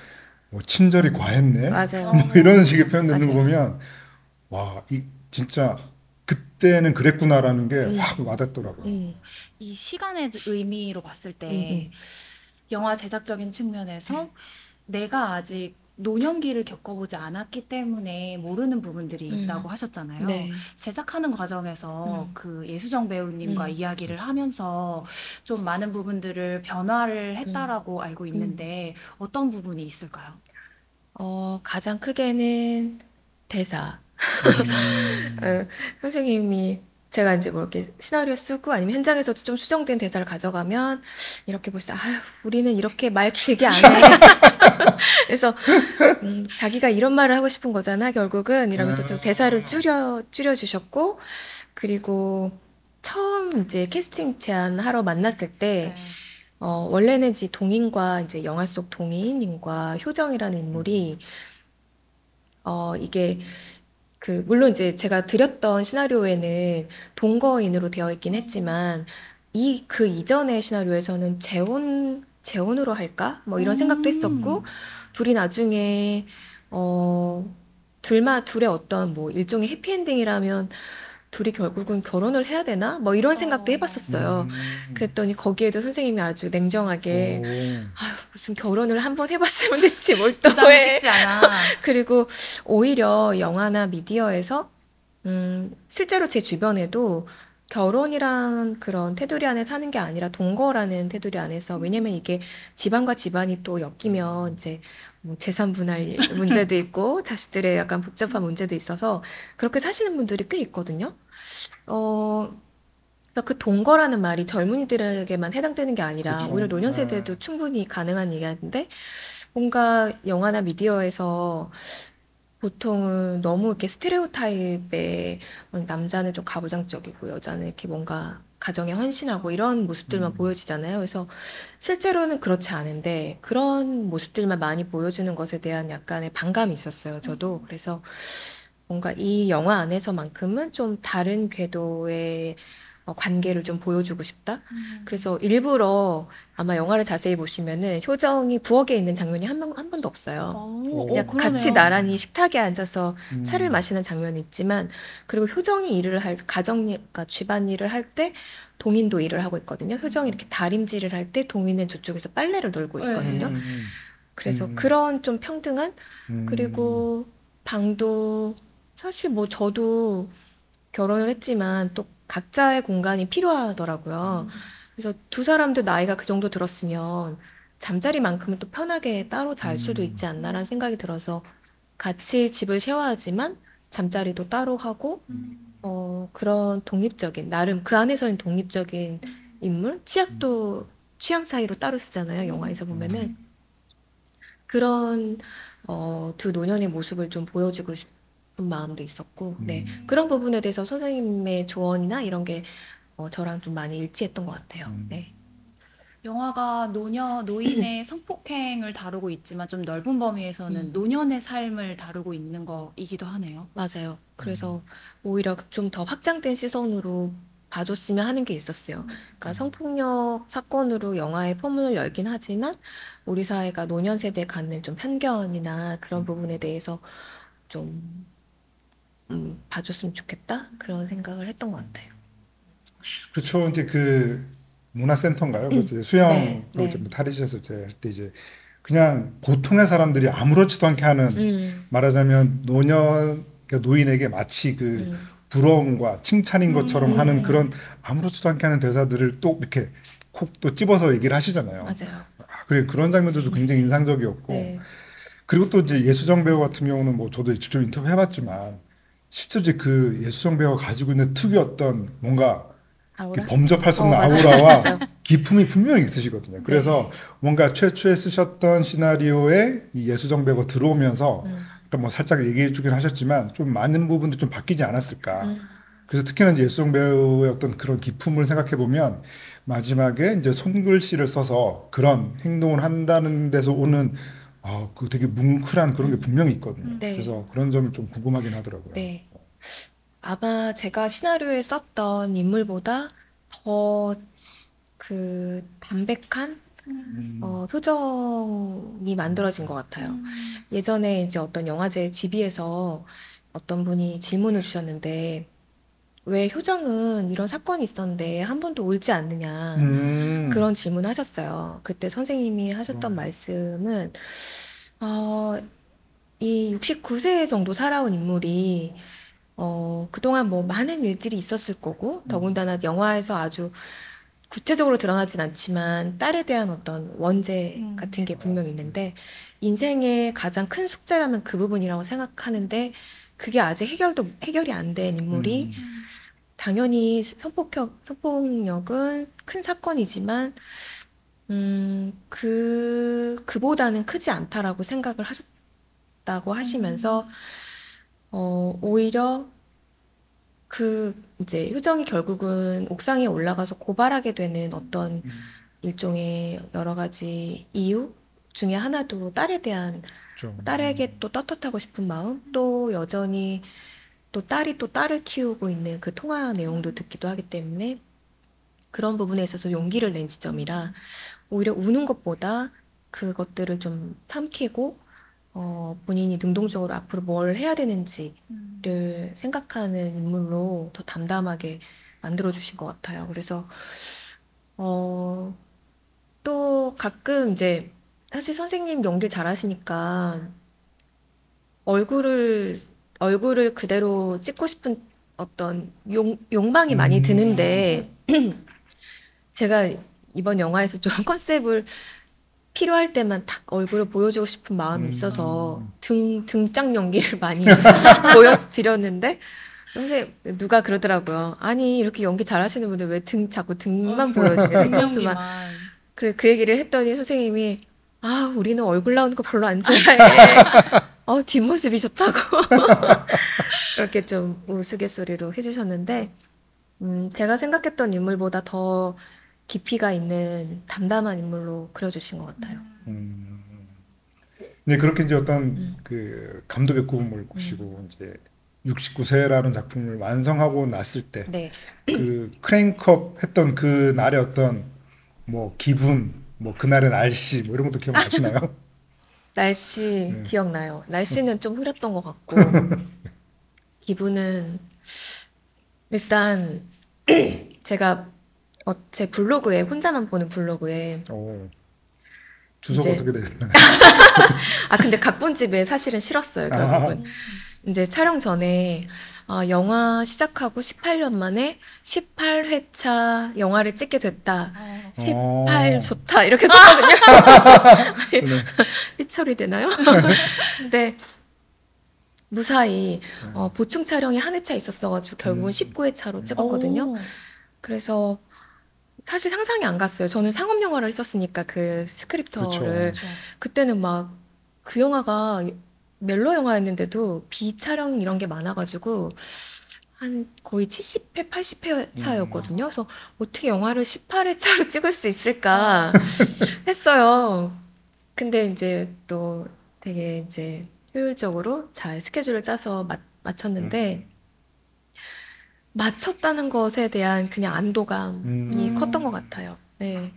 Speaker 2: 뭐 친절이 과했네.
Speaker 1: 맞아요.
Speaker 2: 뭐 이런 식의 표현 듣는 거. 보면 와, 이 진짜 그때는 그랬구나라는 게
Speaker 1: 음.
Speaker 2: 확 와닿더라고요.
Speaker 1: 음.
Speaker 3: 이 시간의 의미로 봤을 때
Speaker 1: 음, 음.
Speaker 3: 영화 제작적인 측면에서 내가 아직 노년기를 겪어보지 않았기 때문에 모르는 부분들이
Speaker 1: 음.
Speaker 3: 있다고 하셨잖아요.
Speaker 1: 네.
Speaker 3: 제작하는 과정에서
Speaker 1: 음.
Speaker 3: 그 예수정 배우님과
Speaker 1: 음.
Speaker 3: 이야기를 하면서 좀 많은 부분들을 변화를 했다라고 알고 있는데 어떤 부분이 있을까요?
Speaker 1: 어, 가장 크게는 대사.
Speaker 2: 음.
Speaker 1: 어, 선생님이 제가 이제 뭐 이렇게 시나리오 쓰고 아니면 현장에서도 좀 수정된 대사를 가져가면 이렇게 보시다. 아휴, 우리는 이렇게 말 길게 안 해. 그래서 음, 자기가 이런 말을 하고 싶은 거잖아, 결국은 이러면서 좀 대사를 줄여 줄여 주셨고 그리고 처음 이제 캐스팅 제안 하러 만났을 때
Speaker 3: 네.
Speaker 1: 어, 원래는 이제 동인과 이제 영화 속 동인님과 효정이라는 인물이 어, 이게 그 물론 이제 제가 드렸던 시나리오에는 동거인으로 되어 있긴 했지만 이 그 이전의 시나리오에서는 재혼 재혼으로 할까? 뭐 이런 생각도
Speaker 3: 음.
Speaker 1: 했었고 둘이 나중에 어 둘마 둘의 어떤 뭐 일종의 해피엔딩이라면 둘이 결국은 결혼을 해야 되나? 뭐 이런 생각도
Speaker 3: 어.
Speaker 1: 해봤었어요.
Speaker 2: 음.
Speaker 1: 그랬더니 거기에도 선생님이 아주 냉정하게
Speaker 2: 오.
Speaker 1: 아유, 무슨 결혼을 한번 해봤으면 됐지 뭘 또 해.
Speaker 3: 찍지 않아.
Speaker 1: 그리고 오히려 영화나 미디어에서 음, 실제로 제 주변에도 결혼이란 그런 테두리 안에 사는 게 아니라 동거라는 테두리 안에서 왜냐면 이게 집안과 집안이 또 엮이면 이제 뭐 재산 분할 문제도 있고 자식들의 약간 복잡한 문제도 있어서 그렇게 사시는 분들이 꽤 있거든요. 어, 그래서 그 동거라는 말이 젊은이들에게만 해당되는 게 아니라
Speaker 2: 그쵸.
Speaker 1: 오히려 노년
Speaker 2: 네.
Speaker 1: 세대도 충분히 가능한 얘기인데 뭔가 영화나 미디어에서 보통은 너무 이렇게 스테레오 타입의 남자는 좀 가부장적이고 여자는 이렇게 뭔가 가정에 헌신하고 이런 모습들만
Speaker 2: 음.
Speaker 1: 보여지잖아요. 그래서 실제로는 그렇지 않은데 그런 모습들만 많이 보여주는 것에 대한 약간의 반감이 있었어요. 저도. 그래서 뭔가 이 영화 안에서만큼은 좀 다른 궤도의 어, 관계를 좀 보여주고 싶다. 그래서 일부러 아마 영화를 자세히 보시면은 효정이 부엌에 있는 장면이 한, 번, 한 번도 없어요.
Speaker 3: 어,
Speaker 1: 그냥
Speaker 3: 어,
Speaker 1: 같이. 나란히 식탁에 앉아서
Speaker 2: 음.
Speaker 1: 차를 마시는 장면이 있지만 그리고 효정이 일을 할 가정 그러니까 집안 일을 할 때 동인도 일을 하고 있거든요. 효정이 이렇게 다림질을 할 때 동인은 저쪽에서 빨래를 널고
Speaker 3: 네.
Speaker 1: 있거든요.
Speaker 2: 음.
Speaker 1: 그래서
Speaker 2: 음.
Speaker 1: 그런 좀 평등한
Speaker 2: 음.
Speaker 1: 그리고 방도 사실 뭐 저도 결혼을 했지만 또 각자의 공간이 필요하더라고요. 그래서 두 사람도 나이가 그 정도 들었으면 잠자리만큼은 또 편하게 따로 잘 수도
Speaker 2: 음.
Speaker 1: 있지 않나라는 생각이 들어서 같이 집을 쉐어하지만 잠자리도 따로 하고 어 그런 독립적인 나름 그 안에서는 독립적인 인물? 치약도 취향 차이로 따로 쓰잖아요 영화에서 보면은. 그런 어, 두 노년의 모습을 좀 보여주고 싶은 마음도 있었고 네
Speaker 2: 음.
Speaker 1: 그런 부분에 대해서 선생님의 조언이나 이런 게 어, 저랑 좀 많이 일치했던 것 같아요.
Speaker 2: 음.
Speaker 1: 네.
Speaker 3: 영화가 노년 노인의 성폭행을 다루고 있지만 좀 넓은 범위에서는
Speaker 1: 음.
Speaker 3: 노년의 삶을 다루고 있는 거이기도 하네요.
Speaker 1: 맞아요. 그래서 오히려 좀 더 확장된 시선으로 봐줬으면 하는 게 있었어요. 그러니까 성폭력 사건으로 영화의 포문을 열긴 하지만 우리 사회가 노년 세대에 갖는 좀 편견이나 그런 부분에 대해서 좀 음, 봐줬으면 좋겠다 그런 생각을 했던 것 같아요.
Speaker 2: 그렇죠. 이제 그 문화센터인가요? 그 이제 수영
Speaker 1: 네,
Speaker 2: 또
Speaker 1: 네.
Speaker 2: 이제 뭐 탈의실에서 이제 할 때 이제 그냥 보통의 사람들이 아무렇지도 않게 하는
Speaker 1: 음,
Speaker 2: 말하자면 노년 그러니까 노인에게 마치 그
Speaker 1: 음,
Speaker 2: 부러움과 칭찬인 것처럼
Speaker 3: 음.
Speaker 2: 하는 그런 아무렇지도 않게 하는 대사들을 또 이렇게 콕또 집어서 얘기를 하시잖아요.
Speaker 1: 맞아요.
Speaker 2: 아, 그래 그런 장면들도 굉장히 인상적이었고
Speaker 1: 네.
Speaker 2: 그리고 또 이제 예수정 배우 같은 경우는 뭐 저도 직접 인터뷰 해봤지만 실제로 그 예수정 배우가 가지고 있는 특유의 어떤 뭔가
Speaker 1: 아우라?
Speaker 2: 범접할 수 없는
Speaker 1: 어.
Speaker 2: 아우라와. 기품이 분명히 있으시거든요. 그래서
Speaker 1: 네.
Speaker 2: 뭔가 최초에 쓰셨던 시나리오에 이 예수정 배우가 들어오면서
Speaker 1: 음,
Speaker 2: 아까 뭐 살짝 얘기해 주긴 하셨지만 좀 많은 부분들이 좀 바뀌지 않았을까.
Speaker 1: 음,
Speaker 2: 그래서 특히나 이제 예수정 배우의 어떤 그런 기품을 생각해 보면 마지막에 이제 손글씨를 써서 그런 행동을 한다는 데서 오는 아, 그 되게 뭉클한 그런 게 분명히 있거든요.
Speaker 1: 네.
Speaker 2: 그래서 그런 점이 좀 궁금하긴 하더라고요.
Speaker 1: 네. 아마 제가 시나리오에 썼던 인물보다 더 그 담백한
Speaker 2: 음.
Speaker 1: 어, 표정이 만들어진 것 같아요. 예전에 이제 어떤 영화제 집위에서 어떤 분이 질문을 주셨는데 왜 효정은 이런 사건이 있었는데 한 번도 울지 않느냐.
Speaker 2: 음.
Speaker 1: 그런 질문 하셨어요. 그때 선생님이 하셨던
Speaker 2: 음.
Speaker 1: 말씀은, 어, 이 69세 정도 살아온 인물이, 어, 그동안 뭐 많은 일들이 있었을 거고, 더군다나 영화에서 아주 구체적으로 드러나진 않지만, 딸에 대한 어떤 원죄
Speaker 3: 음.
Speaker 1: 같은 게 분명히 있는데, 인생의 가장 큰 숙제라면 그 부분이라고 생각하는데, 그게 아직 해결도, 해결이 안 된 인물이,
Speaker 2: 음.
Speaker 1: 당연히 성폭력, 성폭력은 큰 사건이지만, 음, 그, 그보다는 크지 않다라고 생각을 하셨다고 하시면서, 어, 오히려 그, 이제 효정이 결국은 옥상에 올라가서 고발하게 되는 어떤
Speaker 2: 음.
Speaker 1: 일종의 여러 가지 이유 중에 하나도 딸에 대한
Speaker 2: 좀.
Speaker 1: 딸에게 또 떳떳하고 싶은 마음, 또 여전히 또 딸이 또 딸을 키우고 있는 그 통화 내용도 듣기도 하기 때문에 그런 부분에 있어서 용기를 낸 지점이라 오히려 우는 것보다 그것들을 좀 삼키고 어, 본인이 능동적으로 앞으로 뭘 해야 되는지를
Speaker 3: 음.
Speaker 1: 생각하는 인물로 더 담담하게 만들어주신 것 같아요. 그래서 어, 또 가끔 이제 사실 선생님 연기를 잘 하시니까 얼굴을 얼굴을 그대로 찍고 싶은 어떤 용, 욕망이 많이
Speaker 2: 음.
Speaker 1: 드는데 제가 이번 영화에서 좀 컨셉을 필요할 때만 딱 얼굴을 보여주고 싶은 마음이
Speaker 2: 음.
Speaker 1: 있어서 등 등짝 연기를 많이 보여드렸는데 요새 누가 그러더라고요. 아니 이렇게 연기 잘하시는 분들 왜 등 자꾸 등만 뒤통수만
Speaker 3: 뒷연기만.
Speaker 1: 그래 그 얘기를 했더니 선생님이 아 우리는 얼굴 나오는 거 별로 안 좋아해. 어 뒷모습이 좋다고 이렇게 좀 우스갯소리로 해주셨는데 음 제가 생각했던 인물보다 더 깊이가 있는 담담한 인물로 그려주신 것 같아요.
Speaker 2: 음. 네, 그렇게 이제 어떤
Speaker 1: 음.
Speaker 2: 그 감독의 꿈을 꾸시고 이제 69세라는 작품을 완성하고 났을 때
Speaker 1: 네.
Speaker 2: 그 크랭크업 했던 그 날의 어떤 뭐 기분, 뭐 그날의 날씨 뭐 이런 것도 기억나시나요?
Speaker 1: 날씨
Speaker 2: 네.
Speaker 1: 기억나요. 날씨는 좀 흐렸던 것 같고 기분은 일단 제가 어, 제 블로그에 혼자만 보는 블로그에
Speaker 2: 오. 주소가
Speaker 1: 이제-
Speaker 2: 어떻게 되나요?
Speaker 1: 아 근데 각본 집에 사실은 실었어요 결국은 이제 촬영 전에 아, 영화 시작하고 18년 만에 18회차 영화를 찍게 됐다.
Speaker 3: 어.
Speaker 1: 18
Speaker 2: 어.
Speaker 1: 좋다 이렇게 썼거든요.
Speaker 2: 네.
Speaker 1: 삐처리 되나요? 근데 무사히 어, 보충 촬영이 한 회차 있었어가지고 결국은
Speaker 2: 음.
Speaker 1: 19회 차로 찍었거든요.
Speaker 3: 오.
Speaker 1: 그래서 사실 상상이 안 갔어요. 저는 상업 영화를 했었으니까 그 스크립터를
Speaker 3: 그렇죠.
Speaker 1: 그때는 막 그 영화가 멜로 영화였는데도 비촬영 이런 게 많아가지고 한 거의 70회, 80회 차였거든요. 그래서 어떻게 영화를 18회 차로 찍을 수 있을까 했어요. 근데 이제 또 되게 이제 효율적으로 잘 스케줄을 짜서 맞, 맞췄는데 맞췄다는 것에 대한 그냥 안도감이
Speaker 2: 음.
Speaker 1: 컸던 것 같아요. 네.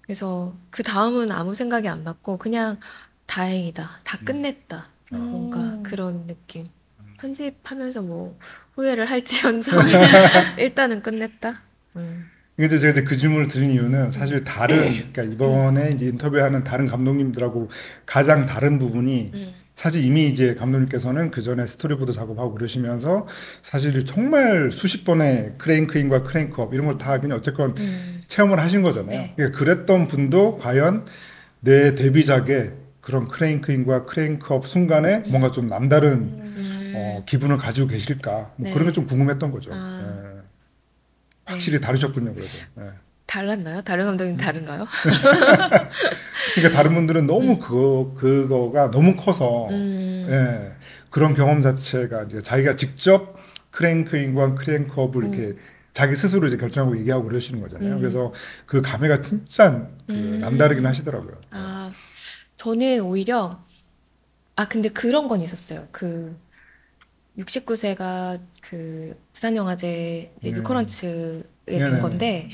Speaker 1: 그래서 그 다음은 아무 생각이 안 났고 그냥 다행이다. 다 끝냈다. 뭔가
Speaker 3: 음.
Speaker 1: 그런 느낌. 편집하면서 뭐 후회를 할지언정 일단은 끝냈다. 음.
Speaker 2: 이제 제가 이제 그 질문을 드린 이유는 사실 다른 그러니까 이번에 이제 인터뷰하는 다른 감독님들하고 가장 다른 부분이
Speaker 1: 음.
Speaker 2: 사실 이미 이제 감독님께서는 그 전에 스토리보드 작업하고 그러시면서 사실 정말 수십 번의 크랭크인과 크랭크업 이런 걸 다 그냥 어쨌건
Speaker 1: 음.
Speaker 2: 체험을 하신 거잖아요.
Speaker 1: 네.
Speaker 2: 그러니까 그랬던 분도 과연 내 데뷔작의 그런 크랭크인과 크랭크업 순간에 뭔가 좀 남다른
Speaker 1: 음.
Speaker 2: 어, 기분을 가지고 계실까 뭐
Speaker 1: 네.
Speaker 2: 그런 게 좀 궁금했던 거죠.
Speaker 1: 아.
Speaker 2: 예. 확실히 다르셨군요, 그래도. 예.
Speaker 1: 달랐나요? 다른 감독님 다른가요?
Speaker 2: 그러니까 다른 분들은 너무 그거 그거가 너무 커서
Speaker 1: 음.
Speaker 2: 예, 그런 경험 자체가 이제 자기가 직접 크랭크인과 크랭크업을 이렇게 자기 스스로 이제 결정하고 얘기하고 그러시는 거잖아요.
Speaker 1: 음.
Speaker 2: 그래서 그 감회가 진짜 그
Speaker 1: 음.
Speaker 2: 남다르긴 하시더라고요.
Speaker 1: 아, 저는 오히려, 아, 근데 그런 건 있었어요. 그, 69세가 그, 부산영화제 이제
Speaker 2: 네.
Speaker 1: 뉴커런츠에. 된 건데,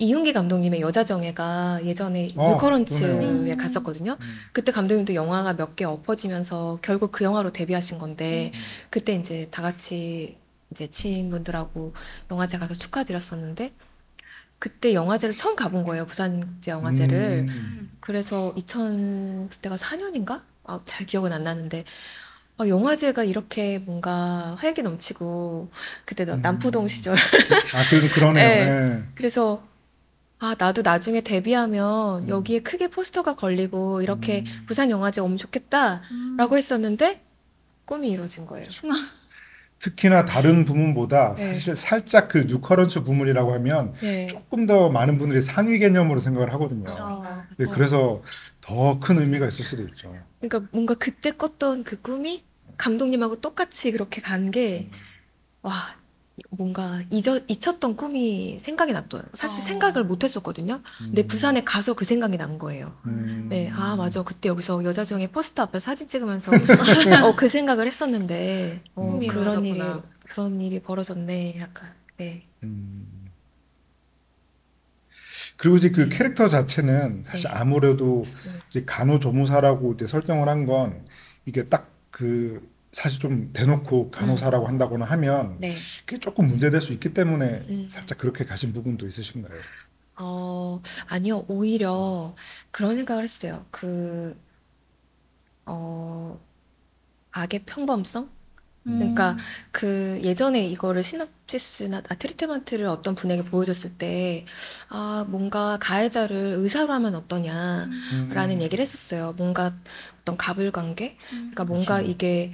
Speaker 1: 이윤기 감독님의 여자정예가 예전에
Speaker 2: 어,
Speaker 1: 뉴커런츠에. 갔었거든요.
Speaker 2: 음.
Speaker 1: 그때 감독님도 영화가 몇 개 엎어지면서 결국 그 영화로 데뷔하신 건데, 그때 이제 다 같이 이제 지인분들하고 영화제 가서 축하드렸었는데 그때 영화제를 처음 가본 거예요. 부산제 영화제를.
Speaker 2: 음.
Speaker 1: 그래서 2000 그때가 4년인가? 아, 잘 기억은 안 나는데 아, 영화제가 이렇게 뭔가 활기 넘치고 그때 나
Speaker 2: 음.
Speaker 1: 남포동 시절
Speaker 2: 아, 그래도 그러네요.
Speaker 1: 네.
Speaker 2: 네.
Speaker 1: 그래서 아 나도 나중에 데뷔하면
Speaker 2: 음.
Speaker 1: 여기에 크게 포스터가 걸리고 이렇게
Speaker 2: 음.
Speaker 1: 부산 영화제 오면 좋겠다라고 했었는데 꿈이 이루어진 거예요.
Speaker 2: 특히나 다른 부문보다
Speaker 1: 네.
Speaker 2: 사실 살짝 그 뉴커런츠 부문이라고 하면
Speaker 1: 네.
Speaker 2: 조금 더 많은 분들이 상위 개념으로 생각을 하거든요.
Speaker 3: 어,
Speaker 2: 네, 그래서 더 큰 의미가 있을 수도 있죠.
Speaker 1: 그러니까 뭔가 그때 꿨던 그 꿈이 감독님하고 똑같이 그렇게 간 게 와 뭔가 잊어, 잊혔던 꿈이 생각이 났어요. 사실
Speaker 3: 어.
Speaker 1: 생각을 못 했었거든요. 근데 부산에 가서 그 생각이 난 거예요.
Speaker 2: 음.
Speaker 1: 네, 아 맞아. 그때 여기서 여자정의 포스터 앞에 사진 찍으면서 어, 그 생각을 했었는데 어,
Speaker 3: 꿈이
Speaker 1: 그런 일이
Speaker 3: 이루어졌구나.
Speaker 1: 그런 일이 벌어졌네. 약간 네.
Speaker 2: 음. 그리고 이제 그 캐릭터 자체는 사실
Speaker 1: 네.
Speaker 2: 아무래도
Speaker 1: 네.
Speaker 2: 이제 간호조무사라고 이제 설정을 한 건 이게 딱 그 사실 좀 대놓고 간호사라고 한다거나 하면
Speaker 1: 네.
Speaker 2: 그게 조금 문제될 수 있기 때문에
Speaker 1: 음.
Speaker 2: 살짝 그렇게 가신 부분도 있으신가요?
Speaker 1: 어, 아니요. 오히려 그런 생각을 했어요. 그, 어, 악의 평범성? 그러니까 그 예전에 이거를 시놉시스나 아, 트리트먼트를 어떤 분에게 보여줬을 때, 아, 뭔가 가해자를 의사로 하면 어떠냐라는
Speaker 2: 음.
Speaker 1: 얘기를 했었어요. 뭔가 어떤 가불 관계? 그러니까 뭔가
Speaker 2: 그렇죠.
Speaker 1: 이게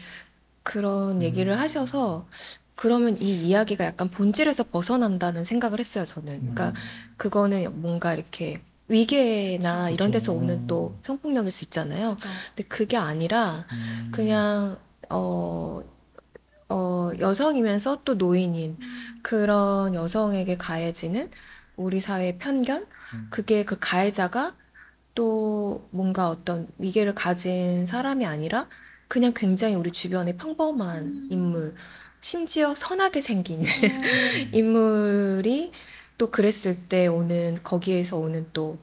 Speaker 1: 그런
Speaker 2: 음.
Speaker 1: 얘기를 하셔서 그러면 이 이야기가 약간 본질에서 벗어난다는 생각을 했어요, 저는. 그러니까
Speaker 2: 음.
Speaker 1: 그거는 뭔가 이렇게 위계나 이런 데서. 오는 또 성폭력일 수 있잖아요.
Speaker 3: 그렇죠.
Speaker 1: 근데 그게 아니라
Speaker 2: 음.
Speaker 1: 그냥 어, 어, 여성이면서 또 노인인 그런 여성에게 가해지는 우리 사회의 편견?
Speaker 2: 음.
Speaker 1: 그게 그 가해자가 또 뭔가 어떤 위계를 가진 사람이 아니라 그냥 굉장히 우리 주변의 평범한
Speaker 3: 음.
Speaker 1: 인물, 심지어 선하게 생긴 인물이 또 그랬을 때 오는 거기에서 오는 또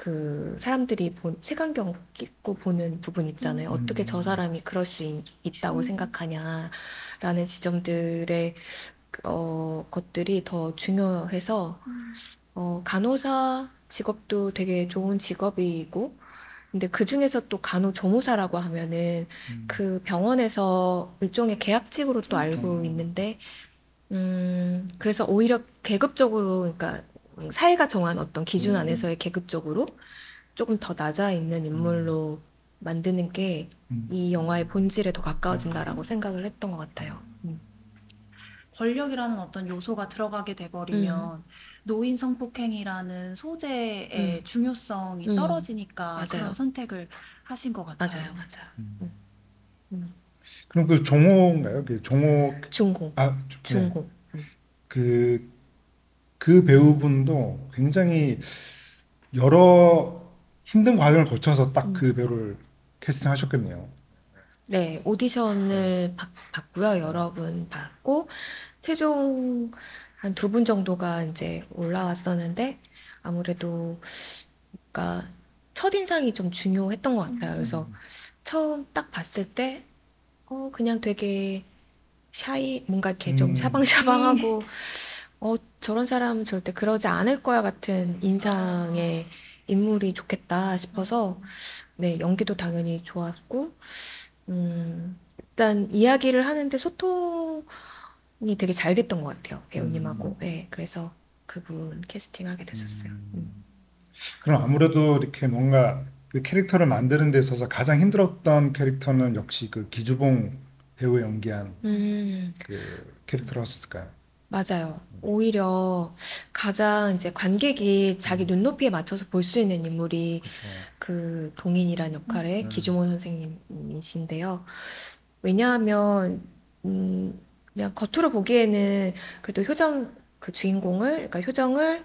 Speaker 1: 그 사람들이 본 색안경 끼고 보는 부분 있잖아요.
Speaker 2: 음.
Speaker 1: 어떻게 저 사람이 그럴 수 있, 있다고 생각하냐 라는 지점들의 어, 것들이 더 중요해서 어, 간호사 직업도 되게 좋은 직업이고 근데 그 중에서 또 간호조무사라고 하면은
Speaker 2: 음.
Speaker 1: 그 병원에서 일종의 계약직으로 또 알고
Speaker 2: 음.
Speaker 1: 있는데, 음, 그래서 오히려 계급적으로, 그러니까 사회가 정한 어떤 기준
Speaker 2: 음.
Speaker 1: 안에서의 계급적으로 조금 더 낮아 있는 인물로 만드는 게이
Speaker 2: 음.
Speaker 1: 영화의 본질에 더 가까워진다라고 생각을 했던 것 같아요. 음.
Speaker 3: 권력이라는 어떤 요소가 들어가게 돼버리면
Speaker 1: 음.
Speaker 3: 노인 성폭행이라는 소재의
Speaker 1: 음.
Speaker 3: 중요성이
Speaker 1: 음.
Speaker 3: 떨어지니까
Speaker 1: 맞아요.
Speaker 3: 그런 선택을 하신 것 같아요.
Speaker 1: 맞아요, 맞아요.
Speaker 2: 음.
Speaker 1: 음.
Speaker 2: 그럼 그 종호인가요? 그 종호
Speaker 1: 중공,
Speaker 2: 아 네.
Speaker 1: 중공.
Speaker 2: 그, 그 배우분도 굉장히 여러 힘든 과정을 거쳐서 딱 그 배우를 캐스팅 하셨겠네요.
Speaker 1: 네, 오디션을 받, 받고요. 여러 분 받고, 최종 한 두 분 정도가 이제 올라왔었는데, 아무래도, 그러니까, 첫 인상이 좀 중요했던 것 같아요. 그래서 처음 딱 봤을 때, 어, 그냥 되게 샤이, 뭔가 이렇게 좀
Speaker 2: 음.
Speaker 1: 샤방샤방하고, 어, 저런 사람은 절대 그러지 않을 거야 같은 인상의 인물이 좋겠다 싶어서, 네, 연기도 당연히 좋았고, 음, 일단 이야기를 하는데 소통이 되게 잘 됐던 것 같아요. 배우님하고. 네, 그래서 그분 캐스팅하게 됐었어요. 음.
Speaker 2: 음. 그럼 아무래도 이렇게 뭔가 그 캐릭터를 만드는 데 있어서 가장 힘들었던 캐릭터는 역시 그 기주봉 배우 연기한
Speaker 1: 음,
Speaker 2: 그 캐릭터라고 할수 있을까요?
Speaker 1: 맞아요. 오히려 가장 이제 관객이 자기 눈높이에 맞춰서 볼 수 있는 인물이
Speaker 2: 그렇죠.
Speaker 1: 그 동인이란 역할의
Speaker 2: 음.
Speaker 1: 기주모 선생님이신데요. 왜냐하면 음, 그냥 겉으로 보기에는 그래도 효정 그 주인공을 그러니까 효정을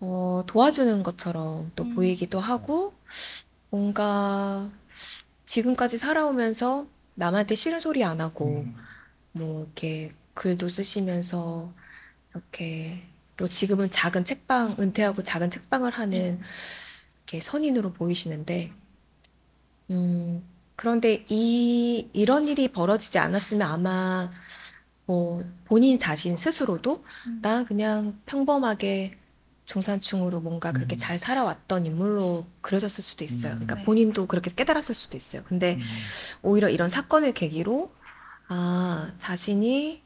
Speaker 1: 어, 도와주는 것처럼 또
Speaker 3: 음.
Speaker 1: 보이기도 하고 뭔가 지금까지 살아오면서 남한테 싫은 소리 안 하고
Speaker 2: 음.
Speaker 1: 뭐 이렇게 글도 쓰시면서 이렇게 또 지금은 작은 책방 은퇴하고 작은 책방을 하는 이렇게 선인으로 보이시는데 음 그런데 이 이런 일이 벌어지지 않았으면 아마 뭐 본인 자신 스스로도
Speaker 3: 음.
Speaker 1: 나 그냥 평범하게 중산층으로 뭔가 그렇게
Speaker 2: 음.
Speaker 1: 잘 살아왔던 인물로 그려졌을 수도 있어요.
Speaker 2: 음.
Speaker 1: 그러니까
Speaker 3: 네.
Speaker 1: 본인도 그렇게 깨달았을 수도 있어요. 근데
Speaker 2: 음.
Speaker 1: 오히려 이런 사건을 계기로 아 자신이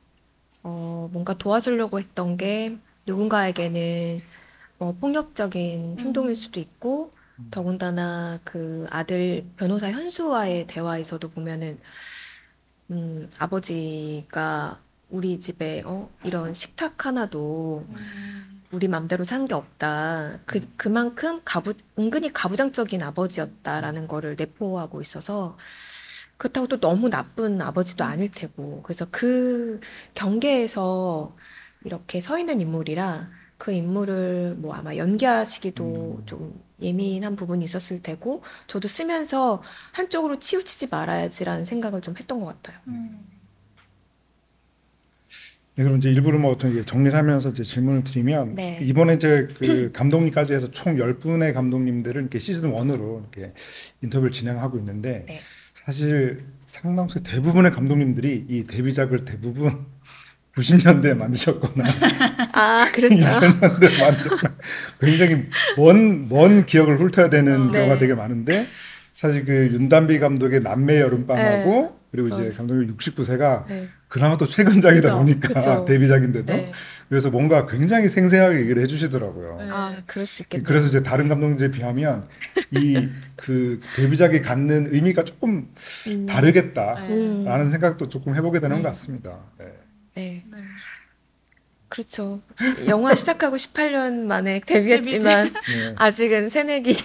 Speaker 1: 어 뭔가 도와주려고 했던 게 누군가에게는 뭐 폭력적인 행동일 수도 있고
Speaker 2: 음.
Speaker 1: 더군다나 그 아들 변호사 현수와의 대화에서도 보면은 음 아버지가 우리 집에 어 이런 식탁 하나도
Speaker 3: 음.
Speaker 1: 우리 맘대로 산 게 없다. 그, 그만큼 가부, 은근히 가부장적인 아버지였다라는 거를 내포하고 있어서 그렇다고 또 너무 나쁜 아버지도 아닐 테고. 그래서 그 경계에서 이렇게 서 있는 인물이라 그 인물을 뭐 아마 연기하시기도
Speaker 2: 음.
Speaker 1: 좀 예민한 부분이 있었을 테고 저도 쓰면서 한쪽으로 치우치지 말아야지라는 생각을 좀 했던 것 같아요.
Speaker 3: 음.
Speaker 2: 네, 그럼 이제 일부러 뭐 어떤 이제 정리를 하면서 이제 질문을 드리면
Speaker 1: 네.
Speaker 2: 이번에 이제 그 감독님까지 해서 총 10분의 감독님들을 이렇게 시즌 1으로 이렇게 인터뷰를 진행하고 있는데
Speaker 1: 네.
Speaker 2: 사실 상당수 대부분의 감독님들이 이 데뷔작을 대부분 90년대에 만드셨거나
Speaker 1: 아, 그랬어요?
Speaker 2: 2000년대에 만드셨거나 굉장히 먼, 먼 기억을 훑어야 되는
Speaker 3: 네.
Speaker 2: 경우가 되게 많은데 사실 그 윤단비 감독의 남매 여름밤하고 그리고 이제
Speaker 1: 저-
Speaker 2: 감독님 69세가
Speaker 1: 네.
Speaker 2: 그나마 또 최근작이다
Speaker 3: 그죠,
Speaker 2: 보니까
Speaker 1: 그죠.
Speaker 2: 데뷔작인데도
Speaker 1: 네.
Speaker 2: 그래서 뭔가 굉장히 생생하게 얘기를 해주시더라고요.
Speaker 3: 네.
Speaker 1: 아, 그럴 수 있겠네요.
Speaker 2: 그래서 이제 다른 감독님들에 비하면 이 그 데뷔작이 갖는 의미가 조금
Speaker 1: 음.
Speaker 2: 다르겠다라는
Speaker 3: 네.
Speaker 1: 음.
Speaker 2: 생각도 조금 해보게 되는
Speaker 1: 네.
Speaker 2: 것 같습니다. 네.
Speaker 1: 네.
Speaker 3: 네.
Speaker 1: 그렇죠. 영화 시작하고 18년 만에 데뷔했지만
Speaker 2: 네.
Speaker 1: 아직은 새내기.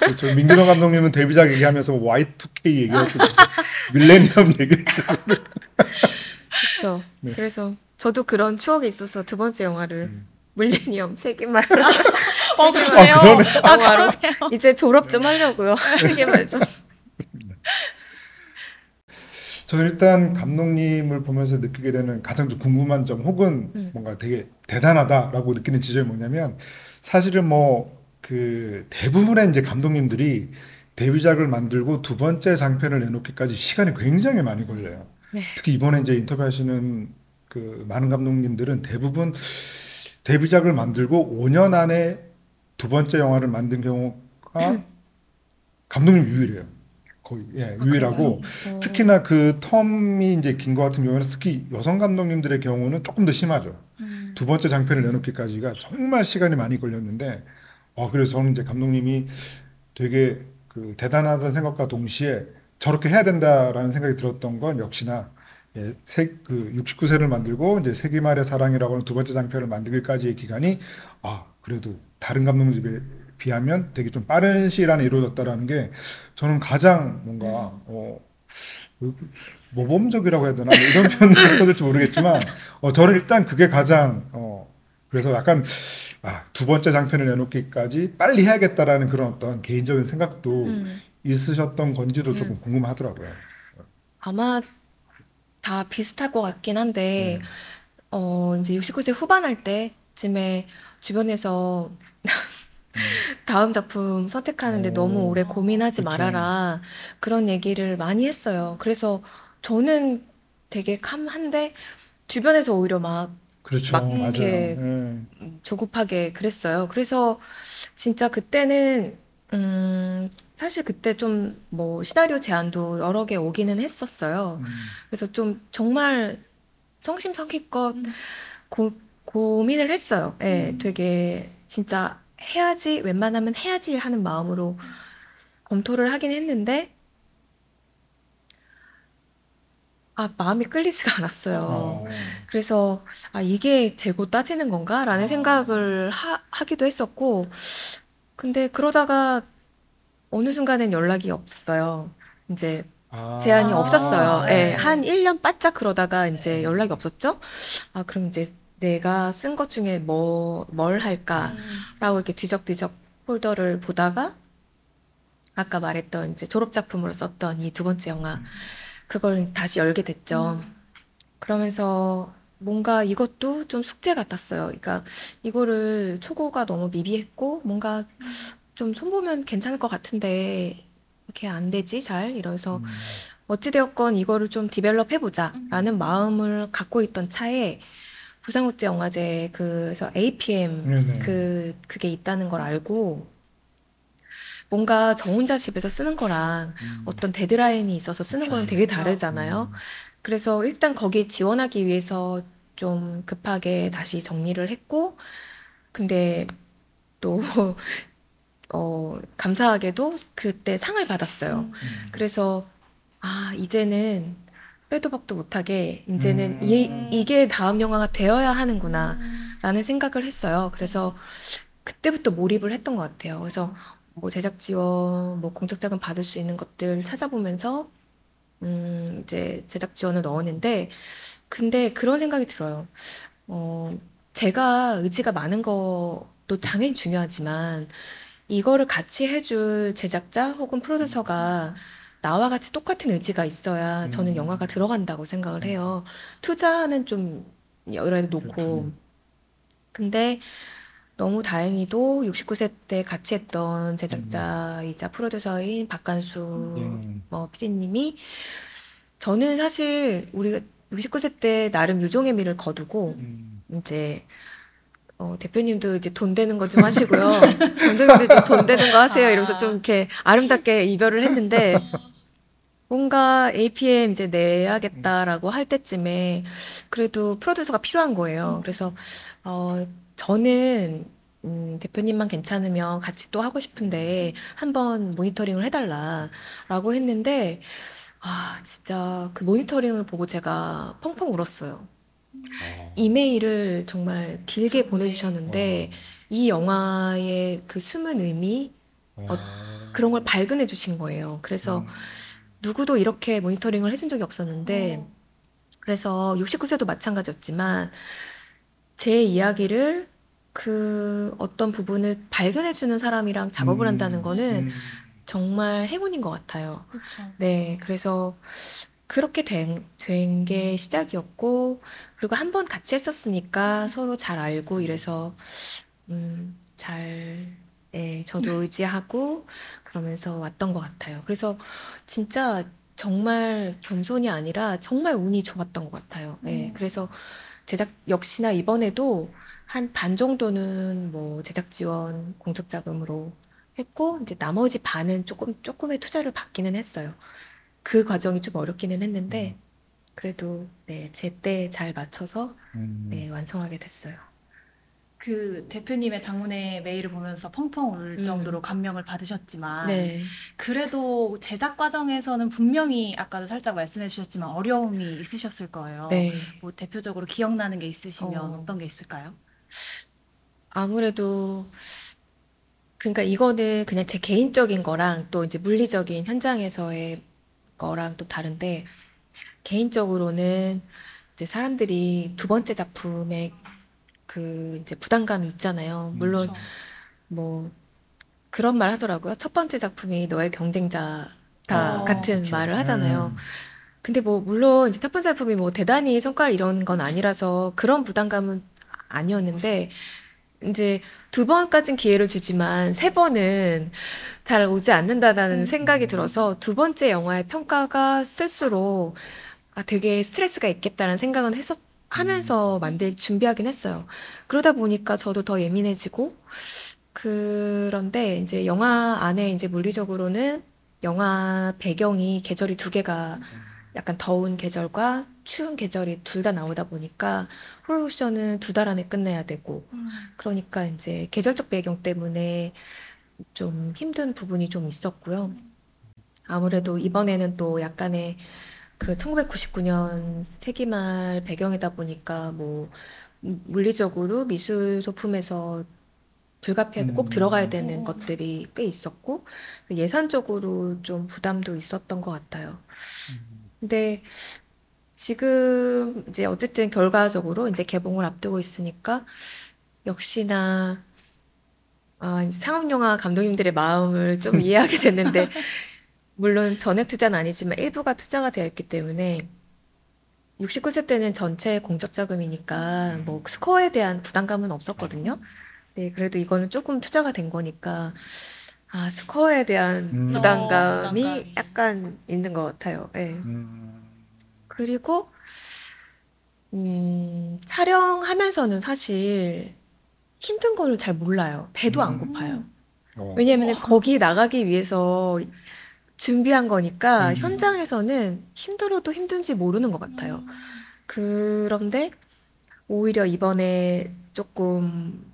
Speaker 2: 그렇죠. 민규동 감독님은 데뷔작 얘기하면서 Y2K 얘기하시고 밀레니엄 얘기하시고
Speaker 1: 그렇죠.
Speaker 2: 네.
Speaker 1: 그래서 저도 그런 추억이 있어서 두 번째 영화를
Speaker 2: 음.
Speaker 1: 밀레니엄 세기말
Speaker 3: 어, 그러네요.
Speaker 2: 아, 그러네.
Speaker 3: 아,
Speaker 1: 영화로
Speaker 3: 그러네요.
Speaker 1: 이제 졸업 좀 하려고요. 세기말 좀.
Speaker 2: 저는 일단 감독님을 보면서 느끼게 되는 가장 좀 궁금한 점 혹은
Speaker 1: 음.
Speaker 2: 뭔가 되게 대단하다라고 느끼는 지점이 뭐냐면 사실은 뭐 그 대부분의 이제 감독님들이 데뷔작을 만들고 두 번째 장편을 내놓기까지 시간이 굉장히 많이 걸려요.
Speaker 1: 네.
Speaker 2: 특히 이번에 이제 인터뷰하시는 그 많은 감독님들은 대부분 데뷔작을 만들고 5년 안에 두 번째 영화를 만든 경우가 감독님 유일해요. 거의 예, 유일하고
Speaker 1: 어,
Speaker 2: 특히나 그 텀이 이제 긴 것 같은 경우는 특히 여성 감독님들의 경우는 조금 더 심하죠.
Speaker 3: 음.
Speaker 2: 두 번째 장편을 내놓기까지가 정말 시간이 많이 걸렸는데, 어, 그래서 저는 이제 감독님이 되게 그 대단하다는 생각과 동시에 저렇게 해야 된다라는 생각이 들었던 건 역시나 예, 세, 그 69세를 만들고 이제 세기말의 사랑이라고 하는 두 번째 장편을 만들기까지의 기간이 아, 그래도 다른 감독님들에 비하면 되게 좀 빠른 시일 안에 이루어졌다라는 게 저는 가장 뭔가 어, 모범적이라고 해야 되나 뭐 이런 표현을 써줄지 모르겠지만 어, 저는 일단 그게 가장 어, 그래서 약간 아, 두 번째 장편을 내놓기까지 빨리 해야겠다라는 그런 어떤 개인적인 생각도
Speaker 1: 음.
Speaker 2: 있으셨던 건지도 조금 궁금하더라고요.
Speaker 1: 아마 다 비슷할 것 같긴 한데
Speaker 2: 네.
Speaker 1: 어 이제 69세 후반 할 때쯤에 주변에서 다음 작품 선택하는데
Speaker 2: 오.
Speaker 1: 너무 오래 고민하지
Speaker 2: 그쵸.
Speaker 1: 말아라 그런 얘기를 많이 했어요. 그래서 저는 되게 캄한데 주변에서 오히려 막
Speaker 2: 그렇죠.
Speaker 1: 막. 이렇게
Speaker 2: 예.
Speaker 1: 음, 조급하게 그랬어요. 그래서 진짜 그때는 음 사실 그때 좀 뭐 시나리오 제안도 여러 개 오기는 했었어요.
Speaker 2: 음,
Speaker 1: 그래서 좀 정말 성심성의껏
Speaker 3: 음.
Speaker 1: 고, 고민을 했어요. 예,
Speaker 3: 음.
Speaker 1: 되게 진짜 해야지, 웬만하면 해야지 하는 마음으로 검토를 하긴 했는데, 아, 마음이 끌리지가 않았어요.
Speaker 2: 어,
Speaker 1: 그래서, 아, 이게 재고 따지는 건가? 라는
Speaker 3: 아.
Speaker 1: 생각을 하, 하기도 했었고, 근데 그러다가 어느 순간엔 연락이 없었어요. 이제
Speaker 2: 아.
Speaker 1: 제한이
Speaker 3: 아.
Speaker 1: 없었어요. 예,
Speaker 3: 네.
Speaker 1: 한 1년 바짝 그러다가 이제 연락이 없었죠. 아, 그럼 이제 내가 쓴 것 중에 뭐, 뭘 할까라고
Speaker 3: 음.
Speaker 1: 이렇게 뒤적뒤적 폴더를 보다가 아까 말했던 이제 졸업작품으로 썼던 이 두 번째 영화, 그걸 다시 열게 됐죠. 그러면서 뭔가 이것도 좀 숙제 같았어요. 그러니까 이거를 초고가 너무 미비했고 뭔가 좀 손보면 괜찮을 것 같은데 이렇게 안 되지 잘 이러면서
Speaker 2: 음,
Speaker 1: 어찌되었건 이거를 좀 디벨롭 해보자라는
Speaker 3: 음.
Speaker 1: 마음을 갖고 있던 차에 부산국제 영화제 그래서 APM
Speaker 2: 네네.
Speaker 1: 그 그게 있다는 걸 알고 뭔가 저 혼자 집에서 쓰는 거랑
Speaker 2: 음.
Speaker 1: 어떤 데드라인이 있어서 쓰는 거는 되게 다르잖아요. 그래서 일단 거기에 지원하기 위해서 좀 급하게 다시 정리를 했고, 근데 또, 어, 감사하게도 그때 상을 받았어요.
Speaker 3: 음.
Speaker 1: 그래서, 아, 이제는 빼도 박도 못하게, 이제는
Speaker 2: 음.
Speaker 1: 이, 이게 다음 영화가 되어야 하는구나,
Speaker 3: 음.
Speaker 1: 라는 생각을 했어요. 그래서 그때부터 몰입을 했던 것 같아요. 그래서 뭐 제작 지원, 뭐 공적 자금 받을 수 있는 것들 찾아보면서 음, 이제 제작 지원을 넣었는데 근데 그런 생각이 들어요. 어, 제가 의지가 많은 것도 당연히 중요하지만 이거를 같이 해줄 제작자 혹은 프로듀서가 나와 같이 똑같은 의지가 있어야 저는
Speaker 2: 음.
Speaker 1: 영화가 들어간다고 생각을 해요. 투자는 좀 여러 에 놓고. 근데 너무 다행히도 69세 때 같이 했던 제작자이자 프로듀서인 박간수
Speaker 2: 음.
Speaker 1: 뭐 PD님이 저는 사실 우리가 69세 때 나름 유종의 미를 거두고
Speaker 2: 음.
Speaker 1: 이제 어, 대표님도 이제 돈 되는 거 좀 하시고요. 감독님도 좀 돈 되는 거 하세요. 이러면서 좀 이렇게 아름답게 이별을 했는데 뭔가 APM 이제 내야겠다라고 할 때쯤에 그래도 프로듀서가 필요한 거예요. 그래서 어, 저는 음, 대표님만 괜찮으면 같이 또 하고 싶은데 한번 모니터링을 해달라라고 했는데 아 진짜 그 모니터링을 보고 제가 펑펑 울었어요.
Speaker 2: 어.
Speaker 1: 이메일을 정말 길게
Speaker 3: 정말.
Speaker 1: 보내주셨는데 이 영화의 그 숨은 의미
Speaker 2: 어.
Speaker 1: 그런 걸 발견해 주신 거예요. 그래서
Speaker 2: 음.
Speaker 1: 누구도 이렇게 모니터링을 해준 적이 없었는데
Speaker 3: 어.
Speaker 1: 그래서 69세도 마찬가지였지만 제 이야기를 그 어떤 부분을 발견해 주는 사람이랑 작업을
Speaker 2: 음.
Speaker 1: 한다는 거는
Speaker 2: 음.
Speaker 1: 정말 행운인 것 같아요.
Speaker 3: 그렇죠.
Speaker 1: 네, 그래서 그렇게 된, 된게 시작이었고, 그리고 한 번 같이 했었으니까 서로 잘 알고 이래서, 음, 잘, 예, 저도 의지하고 그러면서 왔던 것 같아요. 그래서 진짜 정말 겸손이 아니라 정말 운이 좋았던 것 같아요. 예,
Speaker 3: 음.
Speaker 1: 그래서 제작, 역시나 이번에도 한 반 정도는 뭐 제작 지원 공적 자금으로 했고, 이제 나머지 반은 조금, 조금의 투자를 받기는 했어요. 그 과정이 좀 어렵기는 했는데, 그래도, 네, 제때 잘 맞춰서,
Speaker 2: 음.
Speaker 1: 네, 완성하게 됐어요.
Speaker 3: 그 대표님의 장문의 메일을 보면서 펑펑 울
Speaker 1: 음.
Speaker 3: 정도로 감명을 받으셨지만
Speaker 1: 네.
Speaker 3: 그래도 제작 과정에서는 분명히 아까도 살짝 말씀해 주셨지만 어려움이 있으셨을 거예요.
Speaker 1: 네.
Speaker 3: 뭐 대표적으로 기억나는 게 있으시면
Speaker 1: 어.
Speaker 3: 어. 떤게 있을까요?
Speaker 1: 아무래도, 그러니까 이거는 그냥 제 개인적인 거랑 또 이제 물리적인 현장에서의 거랑 또 다른데, 개인적으로는 이제 사람들이 두 번째 작품에 그 이제 부담감이 있잖아요. 물론
Speaker 3: 그렇죠.
Speaker 1: 뭐 그런 말 하더라고요. 첫 번째 작품이 너의 경쟁자다
Speaker 3: 어,
Speaker 1: 같은
Speaker 2: 그렇죠.
Speaker 1: 말을 하잖아요.
Speaker 2: 음.
Speaker 1: 근데 뭐 물론 이제 첫 번째 작품이 뭐 대단히 성과를 이룬 건 아니라서 그런 부담감은 아니었는데 이제 두 번까진 기회를 주지만 세 번은 잘 오지 않는다라는
Speaker 3: 음.
Speaker 1: 생각이 들어서 두 번째 영화의 평가가 쓸수록 아 되게 스트레스가 있겠다는 생각은 했었 하면서 만들 준비하긴 했어요. 그러다 보니까 저도 더 예민해지고 그런데 이제 영화 안에 이제 물리적으로는 영화 배경이 계절이 두 개가 약간 더운 계절과 추운 계절이 둘 다 나오다 보니까 프로덕션은 두 달 안에 끝내야 되고
Speaker 3: 음.
Speaker 1: 그러니까 이제 계절적 배경 때문에 좀 힘든 부분이 좀 있었고요. 아무래도 이번에는 또 약간의 그 1999년 세기말 배경이다 보니까 뭐 물리적으로 미술 소품에서 불가피하게 꼭
Speaker 2: 음.
Speaker 1: 들어가야 되는
Speaker 3: 어.
Speaker 1: 것들이 꽤 있었고 예산적으로 좀 부담도 있었던 것 같아요. 근데 지금 이제 어쨌든 결과적으로 이제 개봉을 앞두고 있으니까 역시나 아, 이제 상업 영화 감독님들의 마음을 좀 이해하게 됐는데 물론 전액 투자는 아니지만 일부가 투자가 되어 있기 때문에 69세 때는 전체 공적 자금이니까 뭐 스코어에 대한 부담감은 없었거든요. 네, 그래도 이거는 조금 투자가 된 거니까 아 스코어에 대한
Speaker 2: 음.
Speaker 1: 부담감이
Speaker 3: 어, 부담감이.
Speaker 1: 약간 있는 것 같아요. 예.
Speaker 2: 음,
Speaker 1: 그리고 음, 촬영하면서는 사실 힘든 거를 잘 몰라요. 배도 안
Speaker 2: 음.
Speaker 1: 고파요.
Speaker 2: 어.
Speaker 1: 왜냐하면 거기 나가기 위해서 준비한 거니까
Speaker 2: 음.
Speaker 1: 현장에서는 힘들어도 힘든지 모르는 것 같아요.
Speaker 3: 음.
Speaker 1: 그런데 오히려 이번에 조금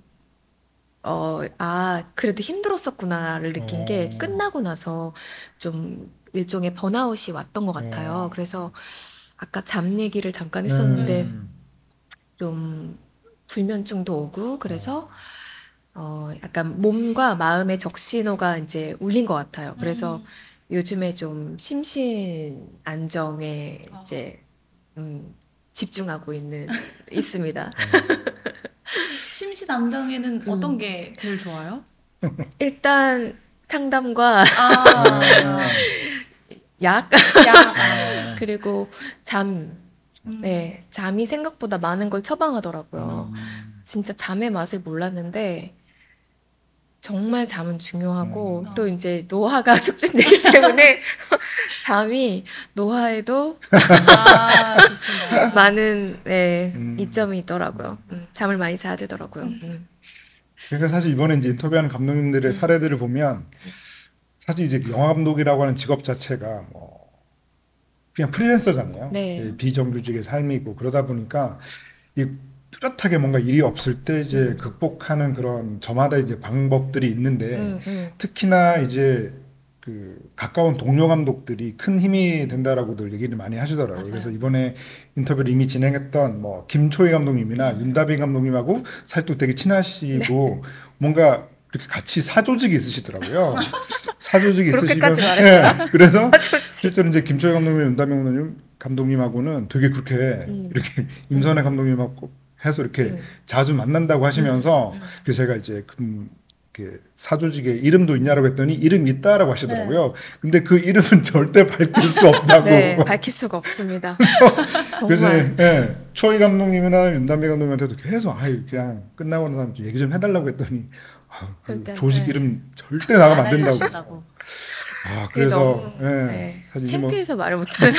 Speaker 1: 어, 아, 그래도 힘들었었구나를 느낀 게
Speaker 2: 어.
Speaker 1: 끝나고 나서 좀 일종의 번아웃이 왔던 것 같아요.
Speaker 2: 어.
Speaker 1: 그래서 아까 잠 얘기를 잠깐 했었는데
Speaker 2: 음.
Speaker 1: 좀 불면증도 오고 그래서 어 약간 몸과 마음의 적신호가 이제 울린 것 같아요. 그래서
Speaker 3: 음.
Speaker 1: 요즘에 좀 심신 안정에
Speaker 3: 아.
Speaker 1: 이제 음 집중하고 있는 있습니다.
Speaker 3: 심신 안정에는
Speaker 1: 음.
Speaker 3: 어떤 게 제일 좋아요?
Speaker 1: 일단 상담과
Speaker 3: 아,
Speaker 1: 약
Speaker 3: 약.
Speaker 2: 아.
Speaker 1: 그리고 잠,
Speaker 3: 음.
Speaker 1: 네 잠이 생각보다 많은 걸 처방하더라고요.
Speaker 2: 음.
Speaker 1: 진짜 잠의 맛을 몰랐는데 정말 잠은 중요하고
Speaker 2: 음.
Speaker 1: 또 이제 노화가 촉진되기 때문에 잠이 노화에도
Speaker 3: 아.
Speaker 1: 많은 네,
Speaker 2: 음.
Speaker 1: 이점이 있더라고요. 음, 잠을 많이 자야 되더라고요. 음.
Speaker 2: 그러니까 사실 이번에 이제 인터뷰하는 감독님들의
Speaker 1: 음.
Speaker 2: 사례들을 보면 사실 이제 영화 감독이라고 하는 직업 자체가 뭐 그냥 프리랜서잖아요.
Speaker 1: 네.
Speaker 2: 예, 비정규직의 삶이고 그러다 보니까 이 뚜렷하게 뭔가 일이 없을 때 이제 극복하는 그런 저마다 이제 방법들이 있는데
Speaker 1: 음, 음.
Speaker 2: 특히나 이제 그 가까운 동료 감독들이 큰 힘이 된다라고들 얘기를 많이 하시더라고요.
Speaker 1: 맞아요.
Speaker 2: 그래서 이번에 인터뷰를 이미 진행했던 뭐 김초희 감독님이나
Speaker 1: 음.
Speaker 2: 윤다빈 감독님하고 사실 또 되게 친하시고
Speaker 1: 네.
Speaker 2: 뭔가 이렇게 같이 사조직이 있으시더라고요. 사조직이 있으시면? 예, 그래서 실제로 이제 김초희 감독님, 윤다빈 감독님 감독님하고는 되게 그렇게
Speaker 1: 음.
Speaker 2: 이렇게 임선혜 감독님하고 해서 이렇게
Speaker 1: 음.
Speaker 2: 자주 만난다고 하시면서
Speaker 1: 음.
Speaker 2: 그래서 제가 이제 그 이렇게 사조직에 이름도 있냐라고 했더니 이름이 있다라고 하시더라고요. 근데 그 이름은 절대 밝힐 수 없다고.
Speaker 1: 네, 밝힐 수가 없습니다.
Speaker 2: 그래서 예, 초이 감독님이나 윤담비 감독님한테도 계속 아유 그냥 끝나고 나서 좀 얘기 좀 해달라고 했더니 아, 그 조직
Speaker 1: 네.
Speaker 2: 이름 절대 나가면
Speaker 3: 안안
Speaker 2: 된다고. 아 그래서 예,
Speaker 1: 네,
Speaker 2: 뭐
Speaker 1: 창피해서 말을 못하는.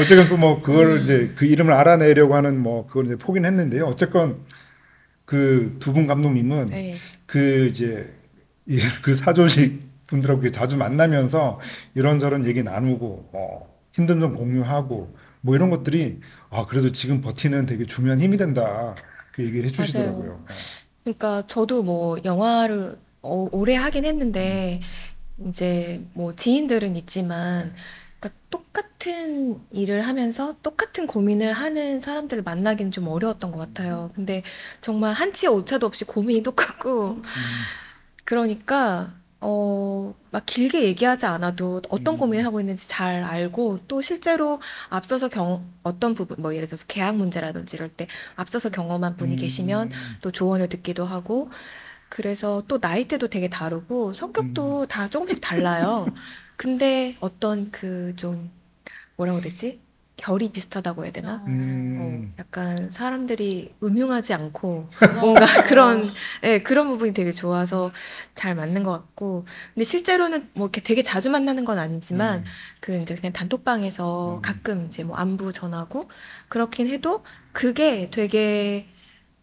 Speaker 2: 어쨌건 그뭐 그걸
Speaker 1: 음.
Speaker 2: 이제 그 이름을 알아내려고 하는 뭐 그걸 이제 포기는 했는데요. 어쨌건 그 두 분 감독님은
Speaker 1: 네.
Speaker 2: 그 이제 이- 그 사조직 분들하고 자주 만나면서 이런저런 얘기 나누고 뭐 힘든 점 공유하고 뭐 이런 것들이 아 그래도 지금 버티는 되게 중요한 힘이 된다 그 얘기를 해주시더라고요.
Speaker 1: 그러니까 저도 뭐 영화를 어, 오래 하긴 했는데 이제 뭐 지인들은 있지만 그러니까 똑같은 일을 하면서 똑같은 고민을 하는 사람들을 만나기는 좀 어려웠던 것 같아요. 근데 정말 한치의 오차도 없이 고민이 똑같고 그러니까 어, 막 길게 얘기하지 않아도 어떤
Speaker 2: 음.
Speaker 1: 고민을 하고 있는지 잘 알고 또 실제로 앞서서 경 어떤 부분 뭐 예를 들어서 계약 문제라든지 이럴 때 앞서서 경험한 분이
Speaker 2: 음.
Speaker 1: 계시면 또 조언을 듣기도 하고 그래서 또 나이대도 되게 다르고 성격도
Speaker 2: 음.
Speaker 1: 다 조금씩 달라요. 근데 어떤 그 좀 뭐라고 되지? 결이 비슷하다고 해야 되나? 어,
Speaker 2: 음.
Speaker 1: 약간 사람들이 음흉하지 않고 뭔가 그런 예, 그런 부분이 되게 좋아서 잘 맞는 것 같고 근데 실제로는 뭐 이렇게 되게 자주 만나는 건 아니지만
Speaker 2: 음.
Speaker 1: 그 이제 그냥 단톡방에서
Speaker 2: 음.
Speaker 1: 가끔 이제 뭐 안부 전하고 그렇긴 해도 그게 되게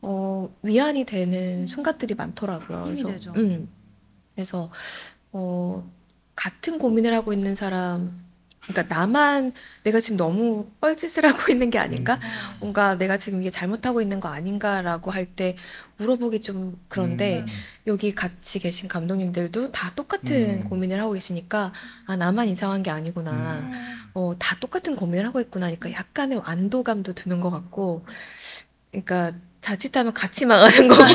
Speaker 1: 어 위안이 되는 순간들이 많더라고요.
Speaker 3: 힘이
Speaker 1: 그래서
Speaker 3: 되죠.
Speaker 1: 음. 그래서 어 같은 고민을 하고 있는 사람 그러니까 나만 내가 지금 너무 뻘짓을 하고 있는 게 아닌가?
Speaker 3: 어.
Speaker 1: 뭔가 내가 지금 이게 잘못하고 있는 거 아닌가라고 할 때 물어보기 좀 그런데
Speaker 2: 음.
Speaker 1: 여기 같이 계신 감독님들도 다 똑같은
Speaker 2: 음.
Speaker 1: 고민을 하고 계시니까 아 나만 이상한 게 아니구나.
Speaker 2: 음.
Speaker 1: 어, 다 똑같은 고민을 하고 있구나 하니까 약간의 안도감도 드는 것 같고, 그러니까 자칫하면 같이 망하는 거고,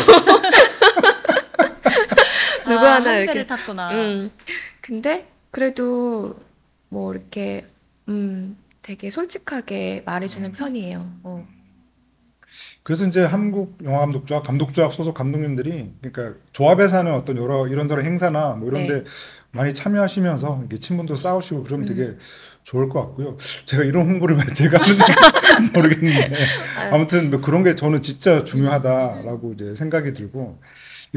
Speaker 1: 누구
Speaker 3: 아,
Speaker 1: 하나
Speaker 3: 한
Speaker 1: 이렇게.
Speaker 3: 탔구나.
Speaker 1: 음. 근데 그래도 뭐 이렇게, 음, 되게 솔직하게 말해주는 편이에요. 어.
Speaker 2: 그래서 이제 한국 영화 감독조합, 감독조합 소속 감독님들이 그러니까 조합에서 하는 어떤 여러 이런저런 행사나 뭐 이런데
Speaker 1: 네.
Speaker 2: 많이 참여하시면서 이렇게 친분도 쌓으시고 그러면
Speaker 1: 음.
Speaker 2: 되게 좋을 것 같고요. 제가 이런 홍보를 왜 제가 하는지 모르겠는데. 아무튼 뭐 그런 게 저는 진짜 중요하다라고 이제 생각이 들고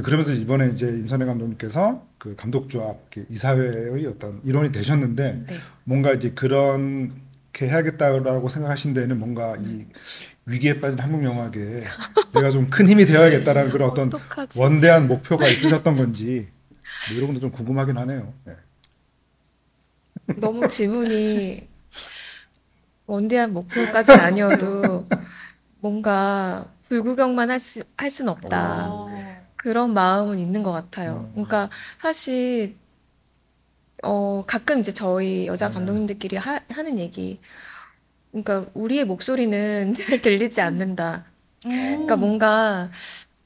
Speaker 2: 그러면서 이번에 이제 임선혜 감독님께서 그 감독조합 이렇게 이사회의 어떤 일원이 되셨는데
Speaker 1: 네.
Speaker 2: 뭔가 이제 그렇게 해야겠다라고 생각하신 데는 뭔가 이 위기에 빠진 한국 영화계에 내가 좀 큰 힘이 되어야겠다라는 그런 어떤
Speaker 1: 어떡하지?
Speaker 2: 원대한 목표가 있으셨던 건지 뭐 이런 것도 좀 궁금하긴 하네요. 네.
Speaker 1: 너무 질문이 원대한 목표까지는 아니어도 뭔가 불구경만 할 수, 할순 없다.
Speaker 3: 어.
Speaker 1: 그런 마음은 있는 것 같아요.
Speaker 2: 음.
Speaker 1: 그러니까 사실 어 가끔 이제 저희 여자
Speaker 2: 음.
Speaker 1: 감독님들끼리 하, 하는 얘기, 그러니까 우리의 목소리는 잘 들리지 않는다. 그러니까 뭔가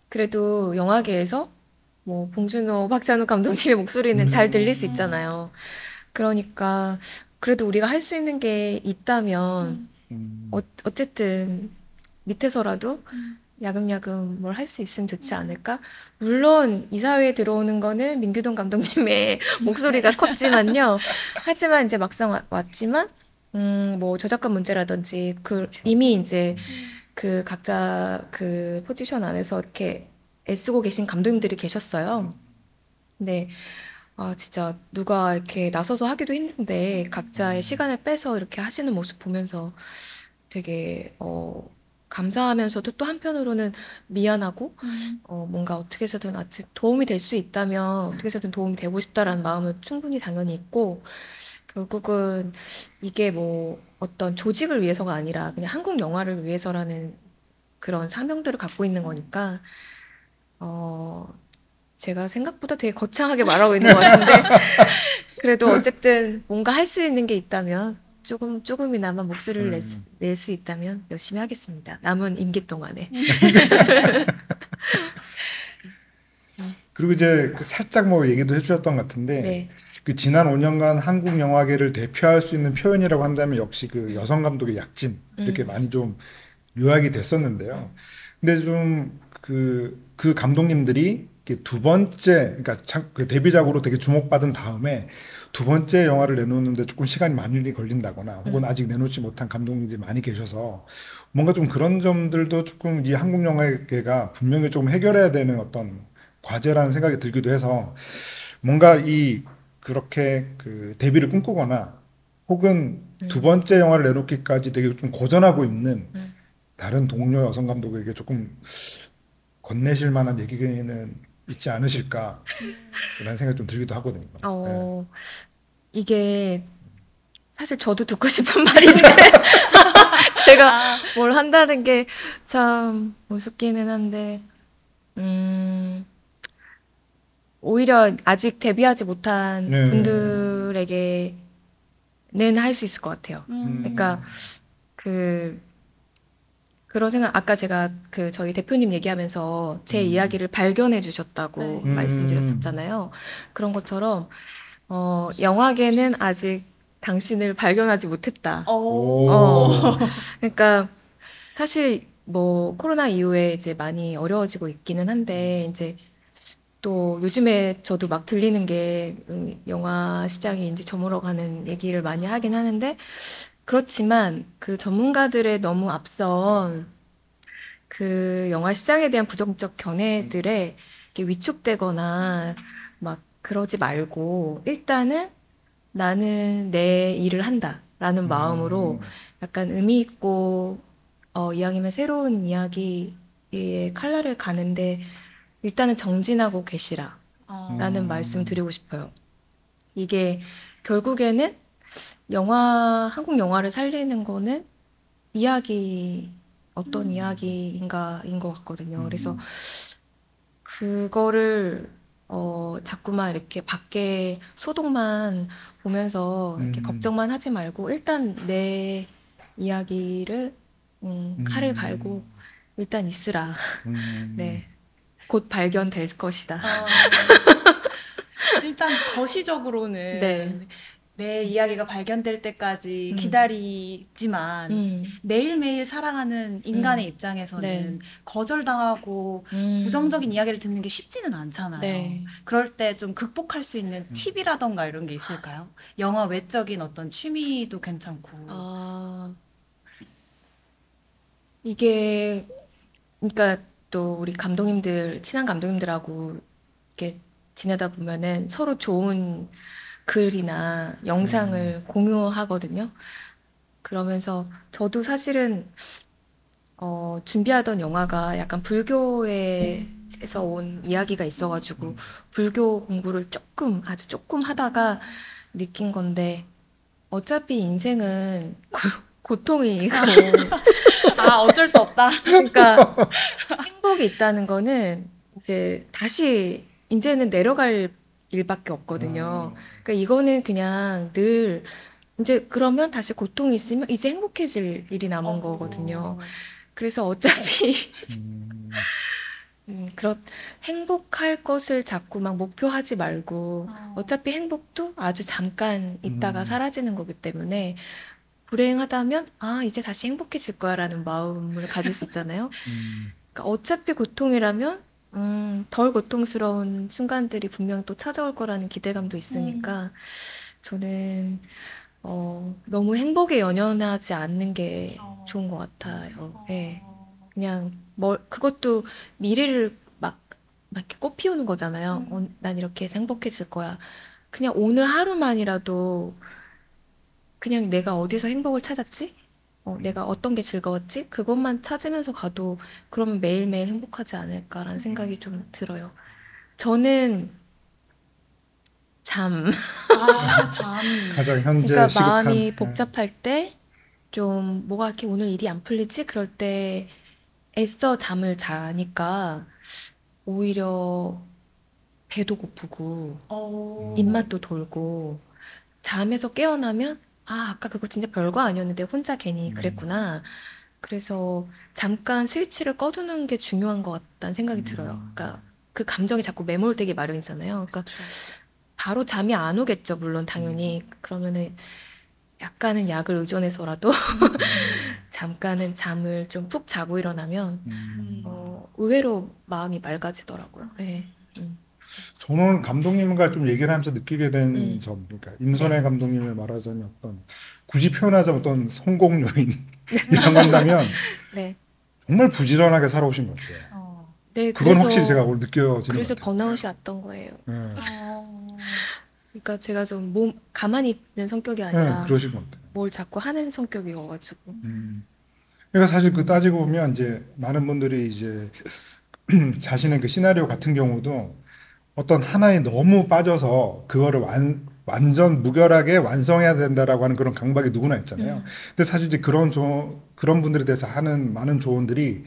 Speaker 1: 그래도 영화계에서 뭐 봉준호, 박찬욱 감독님의 목소리는 잘 들릴 수 있잖아요. 그러니까 그래도 우리가 할 수 있는 게 있다면
Speaker 2: 음,
Speaker 1: 어, 어쨌든 밑에서라도 야금야금 뭘 할 수 있으면 좋지 않을까? 물론 이사회에 들어오는 거는 민규동 감독님의 목소리가 컸지만요. 하지만 이제 막상 와- 왔지만 음, 뭐 저작권 문제라든지 그 이미 이제 그 각자 그 포지션 안에서 이렇게 애쓰고 계신 감독님들이 계셨어요. 근데 아 진짜 누가 이렇게 나서서 하기도 힘든데 각자의 시간을 빼서 이렇게 하시는 모습 보면서 되게 어 감사하면서도 또 한편으로는 미안하고 어 뭔가 어떻게 해서든 아직 도움이 될 수 있다면 어떻게 해서든 도움이 되고 싶다라는 마음은 충분히 당연히 있고 결국은 이게 뭐 어떤 조직을 위해서가 아니라 그냥 한국 영화를 위해서라는 그런 사명들을 갖고 있는 거니까 어 제가 생각보다 되게 거창하게 말하고 있는 것 같은데 그래도 어쨌든 뭔가 할 수 있는 게 있다면 조금 조금이나마 목소리를
Speaker 2: 음.
Speaker 1: 낼수 있다면 열심히 하겠습니다. 남은 임기 동안에.
Speaker 2: 그리고 이제 그 살짝 뭐 얘기도 해주셨던 것 같은데
Speaker 1: 네.
Speaker 2: 그 지난 5년간 한국 영화계를 대표할 수 있는 표현이라고 한다면 역시 그 여성 감독의 약진 이렇게
Speaker 1: 음.
Speaker 2: 많이 좀 요약이 됐었는데요. 근데 좀 그그 감독님들이 두 번째 그러니까 참- 그 데뷔작으로 되게 주목받은 다음에 두 번째 영화를 내놓는데 조금 시간이 많이 걸린다거나 혹은
Speaker 1: 음.
Speaker 2: 아직 내놓지 못한 감독님들이 많이 계셔서 뭔가 좀 그런 점들도 조금 이 한국 영화계가 분명히 좀 해결해야 되는 어떤 과제라는 생각이 들기도 해서 뭔가 이 그렇게 그 데뷔를 꿈꾸거나 혹은
Speaker 1: 음.
Speaker 2: 두 번째 영화를 내놓기까지 되게 좀 고전하고 있는
Speaker 1: 음.
Speaker 2: 다른 동료 여성 감독에게 조금 건네실 만한 얘기는 있지 않으실까 그런 생각이 좀 들기도 하거든요. 네.
Speaker 1: 어, 이게 사실 저도 듣고 싶은 말인데 제가 뭘 한다는 게 참 우습기는 한데 음, 오히려 아직 데뷔하지 못한
Speaker 2: 네.
Speaker 1: 분들에게는 할 수 있을 것 같아요.
Speaker 3: 음.
Speaker 1: 그러니까 그 그런 생각 아까 제가 그 저희 대표님 얘기하면서 제
Speaker 2: 음.
Speaker 1: 이야기를 발견해 주셨다고
Speaker 3: 네.
Speaker 1: 말씀드렸었잖아요. 그런 것처럼 어 영화계는 아직 당신을 발견하지 못했다.
Speaker 3: 오.
Speaker 1: 어. 그러니까 사실 뭐 코로나 이후에 이제 많이 어려워지고 있기는 한데 이제 또 요즘에 저도 막 들리는 게 음, 영화 시장이 이제 저물어가는 얘기를 많이 하긴 하는데 그렇지만 그 전문가들의 너무 앞선 그 영화 시장에 대한 부정적 견해들에 이렇게 위축되거나 막 그러지 말고 일단은 나는 내 일을 한다라는 마음으로 약간 의미 있고 어, 이왕이면 새로운 이야기의 칼날을 가는데 일단은 정진하고 계시라.
Speaker 3: 어.
Speaker 1: 라는
Speaker 2: 음.
Speaker 1: 말씀 드리고 싶어요. 이게 결국에는 영화, 한국 영화를 살리는 거는 이야기, 어떤
Speaker 3: 음.
Speaker 1: 이야기인가인 것 같거든요. 그래서
Speaker 2: 음.
Speaker 1: 그거를, 어, 자꾸만 이렇게 밖에 소동만 보면서 이렇게
Speaker 2: 음.
Speaker 1: 걱정만 하지 말고 일단 내 이야기를, 음, 칼을
Speaker 2: 음.
Speaker 1: 갈고 일단 있으라.
Speaker 2: 음.
Speaker 1: 네. 곧 발견될 것이다.
Speaker 3: 어. 일단 거시적으로는
Speaker 1: 네.
Speaker 3: 내 이야기가 발견될 때까지
Speaker 1: 음.
Speaker 3: 기다리지만
Speaker 1: 음.
Speaker 3: 매일매일 살아가는 인간의 입장에서는
Speaker 1: 네.
Speaker 3: 거절당하고
Speaker 1: 음.
Speaker 3: 부정적인 이야기를 듣는 게 쉽지는 않잖아요.
Speaker 1: 네.
Speaker 3: 그럴 때 좀 극복할 수 있는 팁이라던가 이런 게 있을까요? 영화 외적인 어떤 취미도 괜찮고.
Speaker 1: 아, 이게, 그러니까 또 우리 감독님들 친한 감독님들하고 이렇게 지내다 보면은 서로 좋은 글이나 영상을 공유하거든요. 그러면서 저도 사실은 어, 준비하던 영화가 약간 불교에서 온 이야기가 있어가지고 불교 공부를 조금 아주 조금 하다가 느낀 건데 어차피 인생은 고, 고통이고
Speaker 3: 아, 어쩔 수 없다.
Speaker 1: 그러니까 행복이 있다는 거는 이제 다시 이제는 내려갈 일밖에 없거든요. 그러니까 이거는 그냥 늘 이제 그러면 다시 고통이 있으면 이제 행복해질 일이 남은 거거든요. 그래서 어차피
Speaker 2: 음,
Speaker 1: 음, 그렇 행복할 것을 자꾸 막 목표하지 말고
Speaker 3: 어.
Speaker 1: 어차피 행복도 아주 잠깐 있다가
Speaker 2: 음.
Speaker 1: 사라지는 거기 때문에 불행하다면 아 이제 다시 행복해질 거야라는 마음을 가질 수 있잖아요.
Speaker 2: 음,
Speaker 1: 그러니까 어차피 고통이라면 음, 덜 고통스러운 순간들이 분명 또 찾아올 거라는 기대감도 있으니까 저는 어, 너무 행복에 연연하지 않는 게
Speaker 3: 어.
Speaker 1: 좋은 것 같아요.
Speaker 3: 어.
Speaker 1: 예. 그냥 뭐 그것도 미래를 막, 막 이렇게 꽃 피우는 거잖아요.
Speaker 3: 음.
Speaker 1: 어, 난 이렇게 해서 행복해질 거야. 그냥 오늘 하루만이라도 그냥 내가 어디서 행복을 찾았지? 어, 내가 어떤 게 즐거웠지? 그것만 찾으면서 가도 그러면 매일매일 행복하지 않을까라는 생각이 좀 들어요. 저는 잠.
Speaker 3: 아, 잠.
Speaker 2: 가장 현재
Speaker 1: 그러니까
Speaker 2: 시급한
Speaker 1: 마음이
Speaker 2: 네.
Speaker 1: 복잡할 때 좀 뭐가 이렇게 오늘 일이 안 풀리지? 그럴 때 애써 잠을 자니까 오히려 배도 고프고
Speaker 3: 어.
Speaker 1: 입맛도 돌고 잠에서 깨어나면 아, 아까 그거 진짜 별거 아니었는데 혼자 괜히
Speaker 2: 음.
Speaker 1: 그랬구나. 그래서 잠깐 스위치를 꺼두는 게 중요한 것 같다는 생각이 들어요. 그러니까 그 감정이 자꾸 매몰되게 마련이잖아요. 그러니까 바로 잠이 안 오겠죠, 물론 당연히. 그러면은 약간은 약을 의존해서라도 잠깐은 잠을 좀 푹 자고 일어나면
Speaker 2: 음.
Speaker 1: 어, 의외로 마음이 맑아지더라고요. 네. 음.
Speaker 2: 저는 감독님과 좀 얘기를 하면서 느끼게 된
Speaker 1: 음.
Speaker 2: 점, 그러니까 임선혜 감독님을 말하자면 어떤 굳이 표현하자면 어떤 성공 요인이라고 한다면
Speaker 1: 네.
Speaker 2: 정말 부지런하게 살아오신 것 같아요.
Speaker 3: 어.
Speaker 1: 네,
Speaker 2: 그건
Speaker 1: 그래서
Speaker 2: 확실히 제가 오늘 느껴지는
Speaker 1: 그래서
Speaker 2: 것 같아요.
Speaker 1: 번아웃이 왔던 거예요.
Speaker 2: 네.
Speaker 3: 어.
Speaker 1: 그러니까 제가 좀 몸 가만히 있는 성격이
Speaker 2: 네,
Speaker 1: 아니라
Speaker 2: 그러신 것 같아요.
Speaker 1: 뭘 자꾸 하는 성격이어가지고.
Speaker 2: 음. 그러니까 사실 그 따지고 보면 이제 많은 분들이 이제 자신의 그 시나리오 같은 경우도 어떤 하나에 너무 빠져서 그거를 완, 완전 무결하게 완성해야 된다라고 하는 그런 강박이 누구나 있잖아요.
Speaker 1: 음.
Speaker 2: 근데 사실 이제 그런 조, 그런 분들에 대해서 하는 많은 조언들이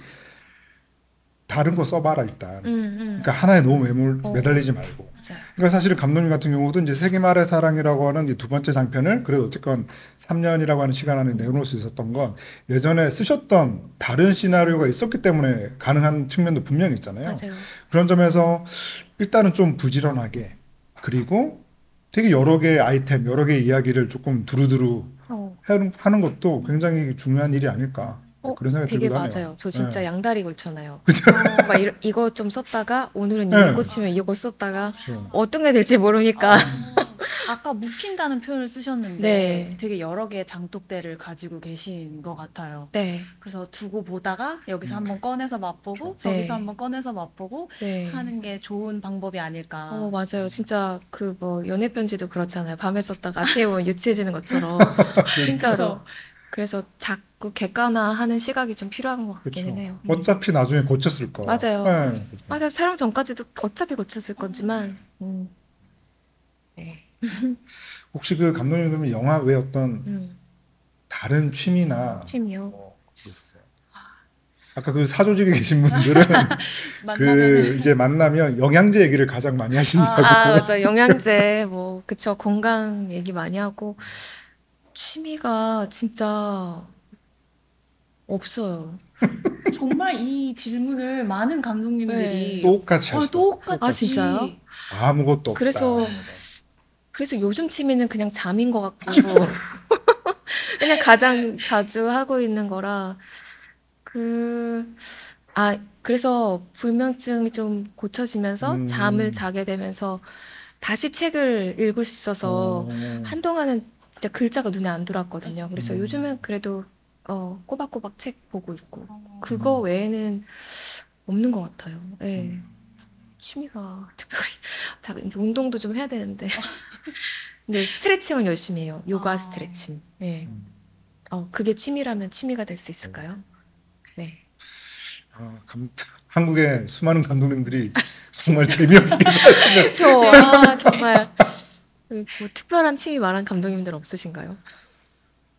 Speaker 2: 다른 거 써봐라 일단.
Speaker 1: 음, 음.
Speaker 2: 그러니까 하나에 너무 매몰,
Speaker 1: 어.
Speaker 2: 매달리지 말고.
Speaker 1: 맞아요.
Speaker 2: 그러니까 사실 감독님 같은 경우도 이제 세기 말의 사랑이라고 하는 이두 번째 장편을 그래도 어쨌건 3년이라고 하는 시간 안에 내놓을 수 있었던 건 예전에 쓰셨던 다른 시나리오가 있었기 때문에 가능한 측면도 분명히 있잖아요.
Speaker 1: 맞아요.
Speaker 2: 그런 점에서 일단은 좀 부지런하게 그리고 되게 여러 개의 아이템, 여러 개의 이야기를 조금 두루두루
Speaker 1: 어,
Speaker 2: 해- 하는 것도 굉장히 중요한 일이 아닐까
Speaker 1: 어,
Speaker 2: 그런 생각이
Speaker 1: 되게
Speaker 2: 들기도 하네요.
Speaker 1: 맞아요. 저 진짜
Speaker 2: 네.
Speaker 1: 양다리 걸쳐놔요. 어, 막 이러, 이거 좀 썼다가 오늘은
Speaker 2: 네.
Speaker 1: 이거 꽂히면 이거 썼다가
Speaker 2: 그렇죠.
Speaker 1: 어떤 게 될지 모르니까.
Speaker 3: 아 까 묵힌다는 표현을 쓰셨는데
Speaker 1: 네.
Speaker 3: 되게 여러 개의 장독대를 가지고 계신 것 같아요.
Speaker 1: 네,
Speaker 3: 그래서 두고 보다가 여기서
Speaker 2: 음.
Speaker 3: 한번 꺼내서 맛보고
Speaker 1: 네.
Speaker 3: 저기서 한번 꺼내서 맛보고
Speaker 1: 네.
Speaker 3: 하는 게 좋은 방법이 아닐까.
Speaker 1: 어, 맞아요. 진짜 그 뭐 연애 편지도 그렇잖아요. 밤에 썼다가 아침에 보면 유치해지는 것처럼. 진짜로. 그래서 자 꾸 객관화하는 시각이 좀 필요한 것
Speaker 2: 그렇죠.
Speaker 1: 같기는 해요.
Speaker 2: 어차피 나중에 고쳤을 거.
Speaker 1: 맞아요.
Speaker 2: 네.
Speaker 1: 맞아요. 촬영 전까지도 어차피 고쳤을 거지만, 음, 네.
Speaker 2: 혹시 그 감독님 그러면 영화 외 어떤
Speaker 1: 음,
Speaker 2: 다른 취미나
Speaker 1: 취미요.
Speaker 2: 뭐 있으세요? 아까 그 사조직에 계신 분들은 그 이제 만나면 영양제 얘기를 가장 많이 하신다고.
Speaker 1: 아, 맞아. 영양제, 뭐, 그쵸. 건강 얘기 많이 하고. 취미가 진짜 없어요.
Speaker 3: 정말 이 질문을 많은 감독님들이
Speaker 2: 똑같이
Speaker 3: 어,
Speaker 2: 하시다.
Speaker 3: 똑같이
Speaker 1: 아, 진짜요?
Speaker 2: 아무것도 없다.
Speaker 1: 그래서 그래서 요즘 취미는 그냥 잠인 것 같고. 그냥 가장 자주 하고 있는 거라. 그, 아, 그래서 불면증이 좀 고쳐지면서
Speaker 2: 음.
Speaker 1: 잠을 자게 되면서 다시 책을 읽을 수 있어서
Speaker 2: 어,
Speaker 1: 한동안은 진짜 글자가 눈에 안 들어왔거든요. 그래서
Speaker 2: 음.
Speaker 1: 요즘은 그래도 어, 꼬박꼬박 책 보고 있고
Speaker 3: 어,
Speaker 1: 그거 외에는 없는 것 같아요. 예. 취미가 특별히 자 이제 운동도 좀 해야 되는데 근데 스트레칭은 열심히 해요. 요가
Speaker 3: 아.
Speaker 1: 스트레칭. 예.
Speaker 2: 음.
Speaker 1: 어 그게 취미라면 취미가 될 수 있을까요? 네.
Speaker 2: 아, 감, 한국의 수많은 감독님들이 정말 재미없게
Speaker 1: 저 아, 정말 그뭐 특별한 취미 말한 감독님들 없으신가요?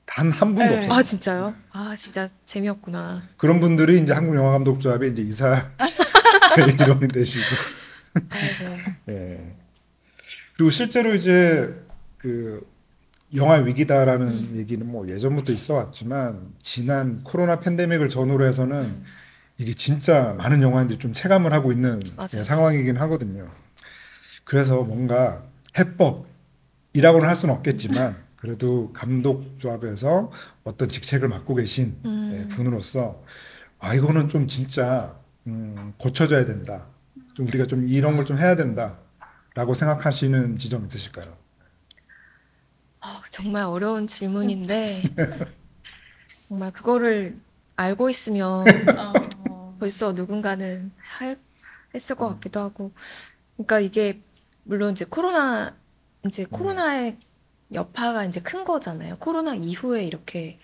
Speaker 2: 단 한 분도
Speaker 3: 네.
Speaker 2: 없어요.
Speaker 1: 아 진짜요? 아 진짜 재미없구나.
Speaker 2: 그런 분들이 이제 한국 영화 감독 조합에 이제 이사 이론이 되시고.
Speaker 1: 아이고.
Speaker 2: 예. 그리고 실제로 이제 그 영화 위기다라는
Speaker 1: 음.
Speaker 2: 얘기는 뭐 예전부터 있어 왔지만 지난 코로나 팬데믹을 전후로 해서는
Speaker 1: 음.
Speaker 2: 이게 진짜 많은 영화인들이 좀 체감을 하고 있는
Speaker 1: 맞아요.
Speaker 2: 예, 상황이긴 하거든요. 그래서 뭔가 해법이라고는 할 수는 없겠지만 그래도 감독 조합에서 어떤 직책을 맡고 계신
Speaker 1: 음.
Speaker 2: 예, 분으로서 아 이거는 좀 진짜 음, 고쳐져야 된다. 좀 우리가 좀 이런 걸 좀 해야 된다라고 생각하시는 지점 있으실까요?
Speaker 1: 어, 정말 어려운 질문인데 정말 그거를 알고 있으면
Speaker 3: 어,
Speaker 1: 벌써 누군가는 할, 했을 것 같기도 하고 그러니까 이게 물론 이제 코로나 이제 코로나의 여파가 이제 큰 거잖아요. 코로나 이후에 이렇게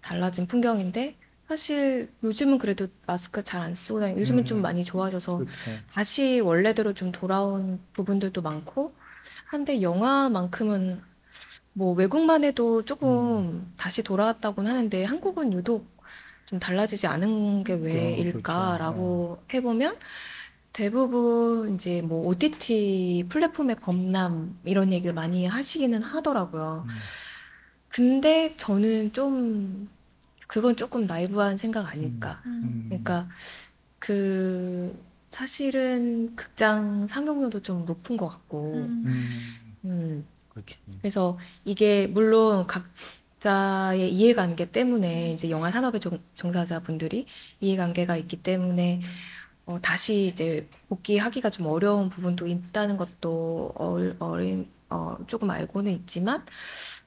Speaker 1: 달라진 풍경인데 사실 요즘은 그래도 마스크 잘 안 쓰고 다니 요즘은 좀
Speaker 2: 음.
Speaker 1: 많이 좋아져서
Speaker 2: 그렇죠.
Speaker 1: 다시 원래대로 좀 돌아온 부분들도 많고 한데 영화만큼은 뭐 외국만 해도 조금 다시 돌아왔다고는 하는데 한국은 유독 좀 달라지지 않은 게 왜일까라고 해보면 대부분 이제 뭐 OTT 플랫폼의 범람 이런 얘기를 많이 하시기는 하더라고요.
Speaker 2: 음.
Speaker 1: 근데 저는 좀 그건 조금 나이브한 생각 아닐까.
Speaker 2: 음.
Speaker 1: 그러니까 그 사실은 극장 상영료도 좀 높은 것 같고,
Speaker 3: 음.
Speaker 2: 음,
Speaker 1: 음. 그래서 이게 물론 각자의 이해관계 때문에 이제 영화 산업의 종, 종사자분들이 이해관계가 있기 때문에 어, 다시 이제 복귀하기가 좀 어려운 부분도 있다는 것도 어, 어린, 어, 조금 알고는 있지만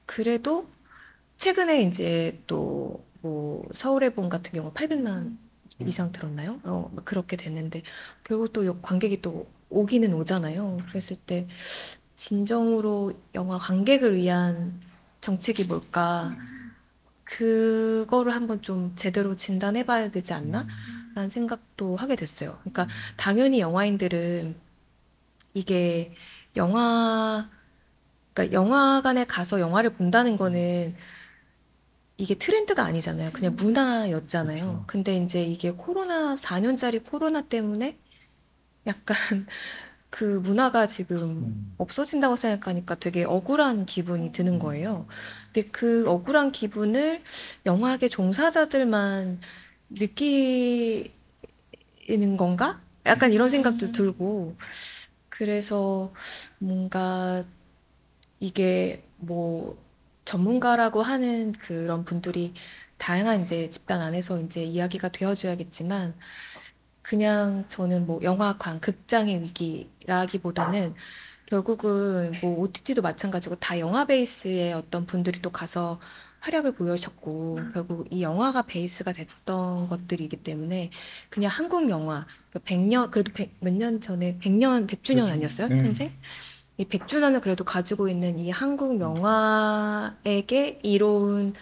Speaker 1: 그래도 최근에 이제 또 뭐 서울의 봄 같은 경우 800만 이상 들었나요? 어, 뭐 그렇게 됐는데 결국 또 요- 관객이 또 오기는 오잖아요. 그랬을 때 진정으로 영화 관객을 위한 정책이 뭘까? 그거를 한번 좀 제대로 진단해 봐야 되지 않나? 라는 생각도 하게 됐어요. 그러니까 당연히 영화인들은 이게 영화, 그러니까 영화관에 가서 영화를 본다는 거는 이게 트렌드가 아니잖아요. 그냥 문화였잖아요.
Speaker 2: 그렇죠.
Speaker 1: 근데 이제 이게 코로나, 4년짜리 코로나 때문에 약간 그 문화가 지금
Speaker 2: 음.
Speaker 1: 없어진다고 생각하니까 되게 억울한 기분이 드는 거예요. 근데 그 억울한 기분을 영화계 종사자들만 느끼는 건가? 약간 이런 생각도
Speaker 3: 음.
Speaker 1: 들고, 그래서 뭔가 이게 뭐 전문가라고 하는 그런 분들이 다양한 이제 집단 안에서 이제 이야기가 되어줘야겠지만, 그냥 저는 뭐 영화관, 극장의 위기라기보다는 결국은 뭐 OTT도 마찬가지고 다 영화 베이스의 어떤 분들이 또 가서 활약을 보여주셨고 결국 이 영화가 베이스가 됐던 것들이기 때문에 그냥 한국 영화 그 100년 그래도 몇 년 전에 100년 100주년 아니었어요?
Speaker 2: 네.
Speaker 1: 탄생? 이 100주년을 그래도 가지고 있는 이 한국 영화에게 이로운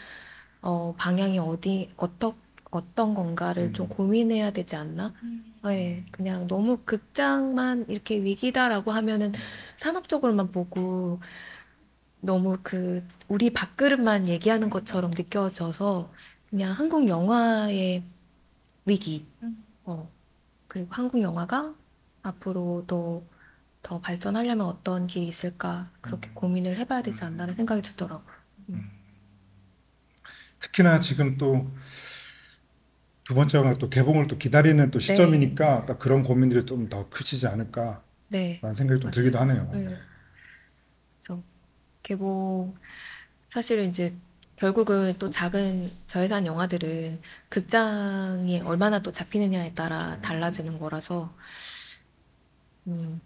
Speaker 1: 어, 방향이 어디 어떠, 어떤 건가를 좀
Speaker 2: 음.
Speaker 1: 고민해야 되지 않나?
Speaker 3: 음.
Speaker 1: 네, 그냥 너무 극장만 이렇게 위기다라고 하면은 산업적으로만 보고 너무 그 우리 밥그릇만 얘기하는 것처럼 느껴져서 그냥 한국 영화의 위기,
Speaker 3: 음.
Speaker 1: 어, 그리고 한국 영화가 앞으로도 더 발전하려면 어떤 길이 있을까 그렇게
Speaker 2: 음.
Speaker 1: 고민을 해봐야 되지 않나라는 생각이 들더라고요.
Speaker 2: 특히나 지금 또 두 번째 영화 또 개봉을 또 기다리는 또
Speaker 1: 네.
Speaker 2: 시점이니까 딱 그런 고민들이 좀 더 크시지 않을까라는
Speaker 1: 네.
Speaker 2: 생각이 좀
Speaker 1: 맞아요.
Speaker 2: 들기도 하네요.
Speaker 1: 네. 그래서 개봉 사실은 이제 결국은 또 작은 저예산 영화들은 극장이 얼마나 또 잡히느냐에 따라 달라지는 거라서 음,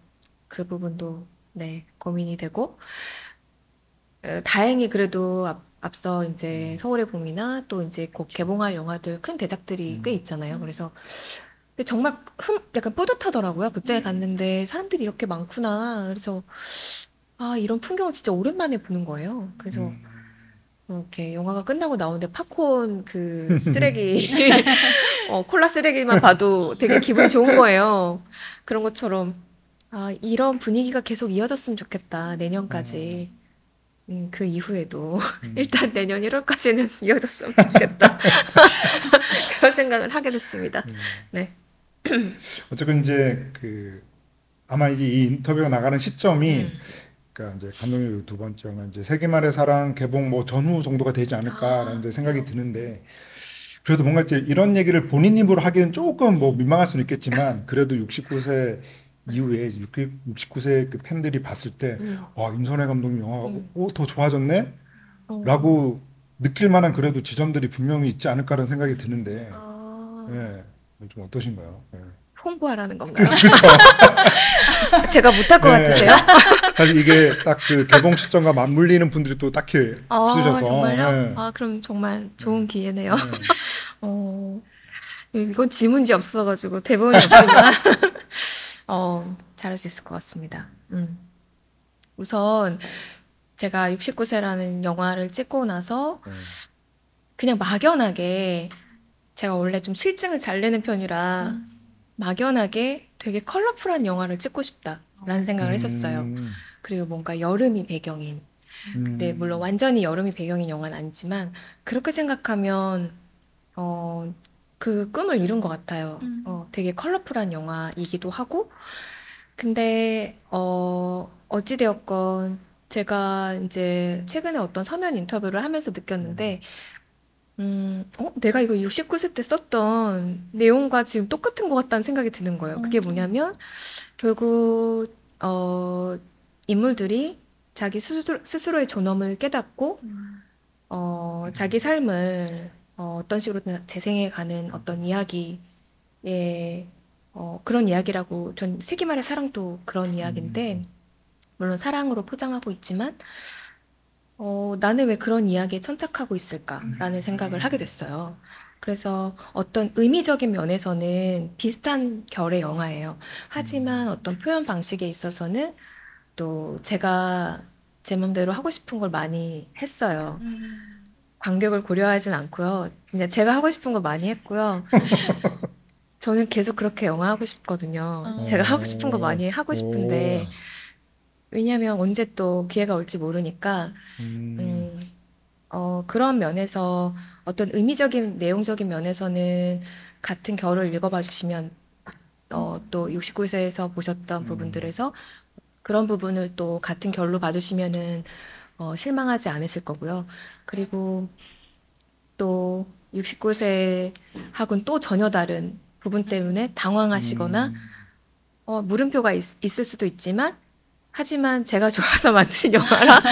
Speaker 1: 그 부분도 네 고민이 되고 어, 다행히 그래도 앞, 앞서 이제 서울의 봄이나 또 이제 곧 개봉할 영화들 큰 대작들이 꽤 있잖아요. 그래서 근데 정말 흠, 약간 뿌듯하더라고요. 극장에 갔는데 사람들이 이렇게 많구나. 그래서 아, 이런 풍경을 진짜 오랜만에 보는 거예요. 그래서
Speaker 2: 음.
Speaker 1: 이렇게 영화가 끝나고 나오는데 팝콘 그 쓰레기, 어, 콜라 쓰레기만 봐도 되게 기분이 좋은 거예요. 그런 것처럼 아, 이런 분위기가 계속 이어졌으면 좋겠다. 내년까지. 음, 그 이후에도
Speaker 2: 음.
Speaker 1: 일단 내년 1월까지는 이어졌으면 좋겠다. 그런 생각을 하게 됐습니다.
Speaker 2: 음.
Speaker 1: 네.
Speaker 2: 어쨌든 이제 그 아마 이 인터뷰가 나가는 시점이
Speaker 1: 음.
Speaker 2: 그러니까 이제 감독님 두 번째는 이제 세기말의 사랑 개봉 뭐 전후 정도가 되지 않을까라는 이제 생각이 드는데 그래도 뭔가 이제 이런 얘기를 본인 입으로 하기는 조금 뭐 민망할 수는 있겠지만 그래도 69세 이후에 69세 그 팬들이 봤을 때
Speaker 1: 음.
Speaker 2: 와, 임선혜 감독님 영화가
Speaker 1: 음.
Speaker 2: 오, 더 좋아졌네?
Speaker 1: 어.
Speaker 2: 라고 느낄 만한 그래도 지점들이 분명히 있지 않을까라는 생각이 드는데
Speaker 1: 아,
Speaker 2: 예. 좀 어떠신가요? 예.
Speaker 1: 홍보하라는 건가요?
Speaker 2: 그렇죠.
Speaker 1: 제가 못할 것
Speaker 2: 네.
Speaker 1: 같으세요?
Speaker 2: 사실 이게 딱 그 개봉 시점과 맞물리는 분들이 또 딱히
Speaker 1: 아,
Speaker 2: 없으셔서
Speaker 1: 정말요?
Speaker 2: 예.
Speaker 1: 아, 그럼 정말 좋은 기회네요.
Speaker 2: 예.
Speaker 1: 어, 이건 지문지 없어가지고 대본이 없지만, 어, 잘할 수 있을 것 같습니다. 음. 우선, 제가 69세라는 영화를 찍고 나서
Speaker 2: 예.
Speaker 1: 그냥 막연하게 제가 원래 좀 실증을 잘 내는 편이라 막연하게 되게 컬러풀한 영화를 찍고 싶다라는 생각을 했었어요.
Speaker 2: 음,
Speaker 1: 그리고 뭔가 여름이 배경인.
Speaker 2: 음.
Speaker 1: 근데 물론 완전히 여름이 배경인 영화는 아니지만 그렇게 생각하면 어, 그 꿈을 이룬 것 같아요.
Speaker 3: 음.
Speaker 1: 어, 되게 컬러풀한 영화이기도 하고 근데 어, 어찌되었건 제가 이제 최근에 어떤 서면 인터뷰를 하면서 느꼈는데 음, 어, 내가 이거 69세 때 썼던 내용과 지금 똑같은 것 같다는 생각이 드는 거예요. 그게
Speaker 3: 음.
Speaker 1: 뭐냐면 결국 어, 인물들이 자기 스스로, 스스로의 존엄을 깨닫고 어, 자기 삶을 어, 어떤 식으로 재생해 가는 어떤 이야기의 어, 그런 이야기라고 전 세기말의 사랑도 그런 이야기인데 물론 사랑으로 포장하고 있지만 어, 나는 왜 그런 이야기에 천착하고 있을까라는 생각을 하게 됐어요. 그래서 어떤 의미적인 면에서는 비슷한 결의 영화예요. 하지만 어떤 표현 방식에 있어서는 또 제가 제 맘대로 하고 싶은 걸 많이 했어요. 관객을 고려하진 않고요. 그냥 제가 하고 싶은 거 많이 했고요. 저는 계속 그렇게 영화 하고 싶거든요.
Speaker 3: 어.
Speaker 1: 제가 하고 싶은 거 많이 하고 싶은데 왜냐면 언제 또 기회가 올지 모르니까
Speaker 2: 음,
Speaker 1: 음, 어, 그런 면에서 어떤 의미적인 내용적인 면에서는 같은 결을 읽어봐 주시면 어, 또 69세에서 보셨던
Speaker 2: 음.
Speaker 1: 부분들에서 그런 부분을 또 같은 결로 봐주시면은 어, 실망하지 않으실 거고요. 그리고 또 69세하고는 또 전혀 다른 부분 때문에 당황하시거나
Speaker 2: 음,
Speaker 1: 어, 물음표가 있, 있을 수도 있지만 하지만 제가 좋아서 만든 영화라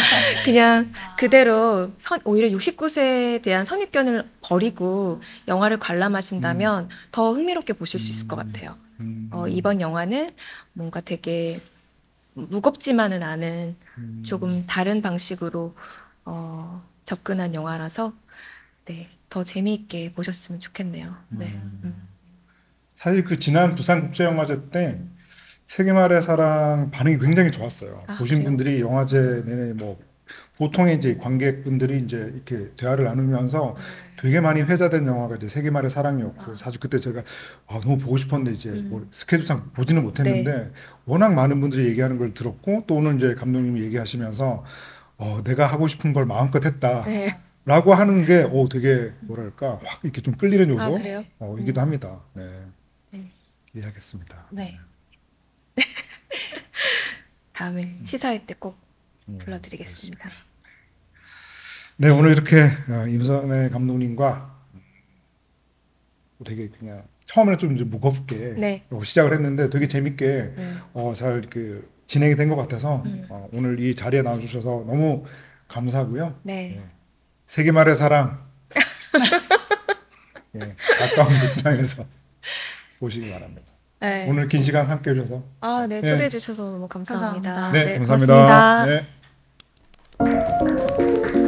Speaker 1: 그냥 그대로 선, 오히려 69세에 대한 선입견을 버리고 영화를 관람하신다면 더 흥미롭게 보실 수 있을 것 같아요.
Speaker 2: 음,
Speaker 1: 어, 이번 영화는 뭔가 되게 무겁지만은 않은
Speaker 2: 음,
Speaker 1: 조금 다른 방식으로 어, 접근한 영화라서 네, 더 재미있게 보셨으면 좋겠네요. 네. 음.
Speaker 2: 사실 그 지난 부산국제영화제 때 세계 말의 사랑 반응이 굉장히 좋았어요.
Speaker 1: 아,
Speaker 2: 보신
Speaker 1: 그래요?
Speaker 2: 분들이 영화제 내내 뭐 보통의 이제 관객분들이 이제 이렇게 대화를 나누면서 되게 많이 회자된 영화가 이제 세계 말의 사랑이었고 사실 그때 제가 아, 너무 보고 싶었는데 이제
Speaker 1: 음.
Speaker 2: 뭐 스케줄상 보지는 못했는데 워낙 많은 분들이 얘기하는 걸 들었고 또 오늘 이제 감독님이 얘기하시면서 어, 내가 하고 싶은 걸 마음껏 했다.
Speaker 1: 네.
Speaker 2: 라고 하는 게, 오, 되게, 뭐랄까, 확 이렇게 좀 끌리는 요소?
Speaker 1: 아?
Speaker 2: 어, 이기도 합니다. 네.
Speaker 1: 네.
Speaker 2: 기대하겠습니다.
Speaker 1: 네. 다음에 시사회 때꼭
Speaker 2: 음,
Speaker 1: 불러드리겠습니다.
Speaker 2: 네, 오늘 이렇게 어, 임선혜 감독님과 되게 그냥 처음에는 좀 이제 무겁게
Speaker 1: 네.
Speaker 2: 어, 시작을 했는데 되게 재밌게
Speaker 1: 네.
Speaker 2: 어, 잘그 진행이 된 것 같아서
Speaker 1: 음.
Speaker 2: 어, 오늘 이 자리에 나와주셔서 너무 감사하고요.
Speaker 1: 네.
Speaker 2: 세계말의 사랑. 예, 가까운 극장에서 보시기 바랍니다.
Speaker 1: 네.
Speaker 2: 오늘 긴 시간 함께 해주셔서.
Speaker 1: 아, 네.
Speaker 2: 네.
Speaker 1: 초대해 주셔서 너무 감사합니다.
Speaker 3: 감사합니다.
Speaker 2: 네, 네 감사합니다.
Speaker 1: 고맙습니다.
Speaker 2: 네.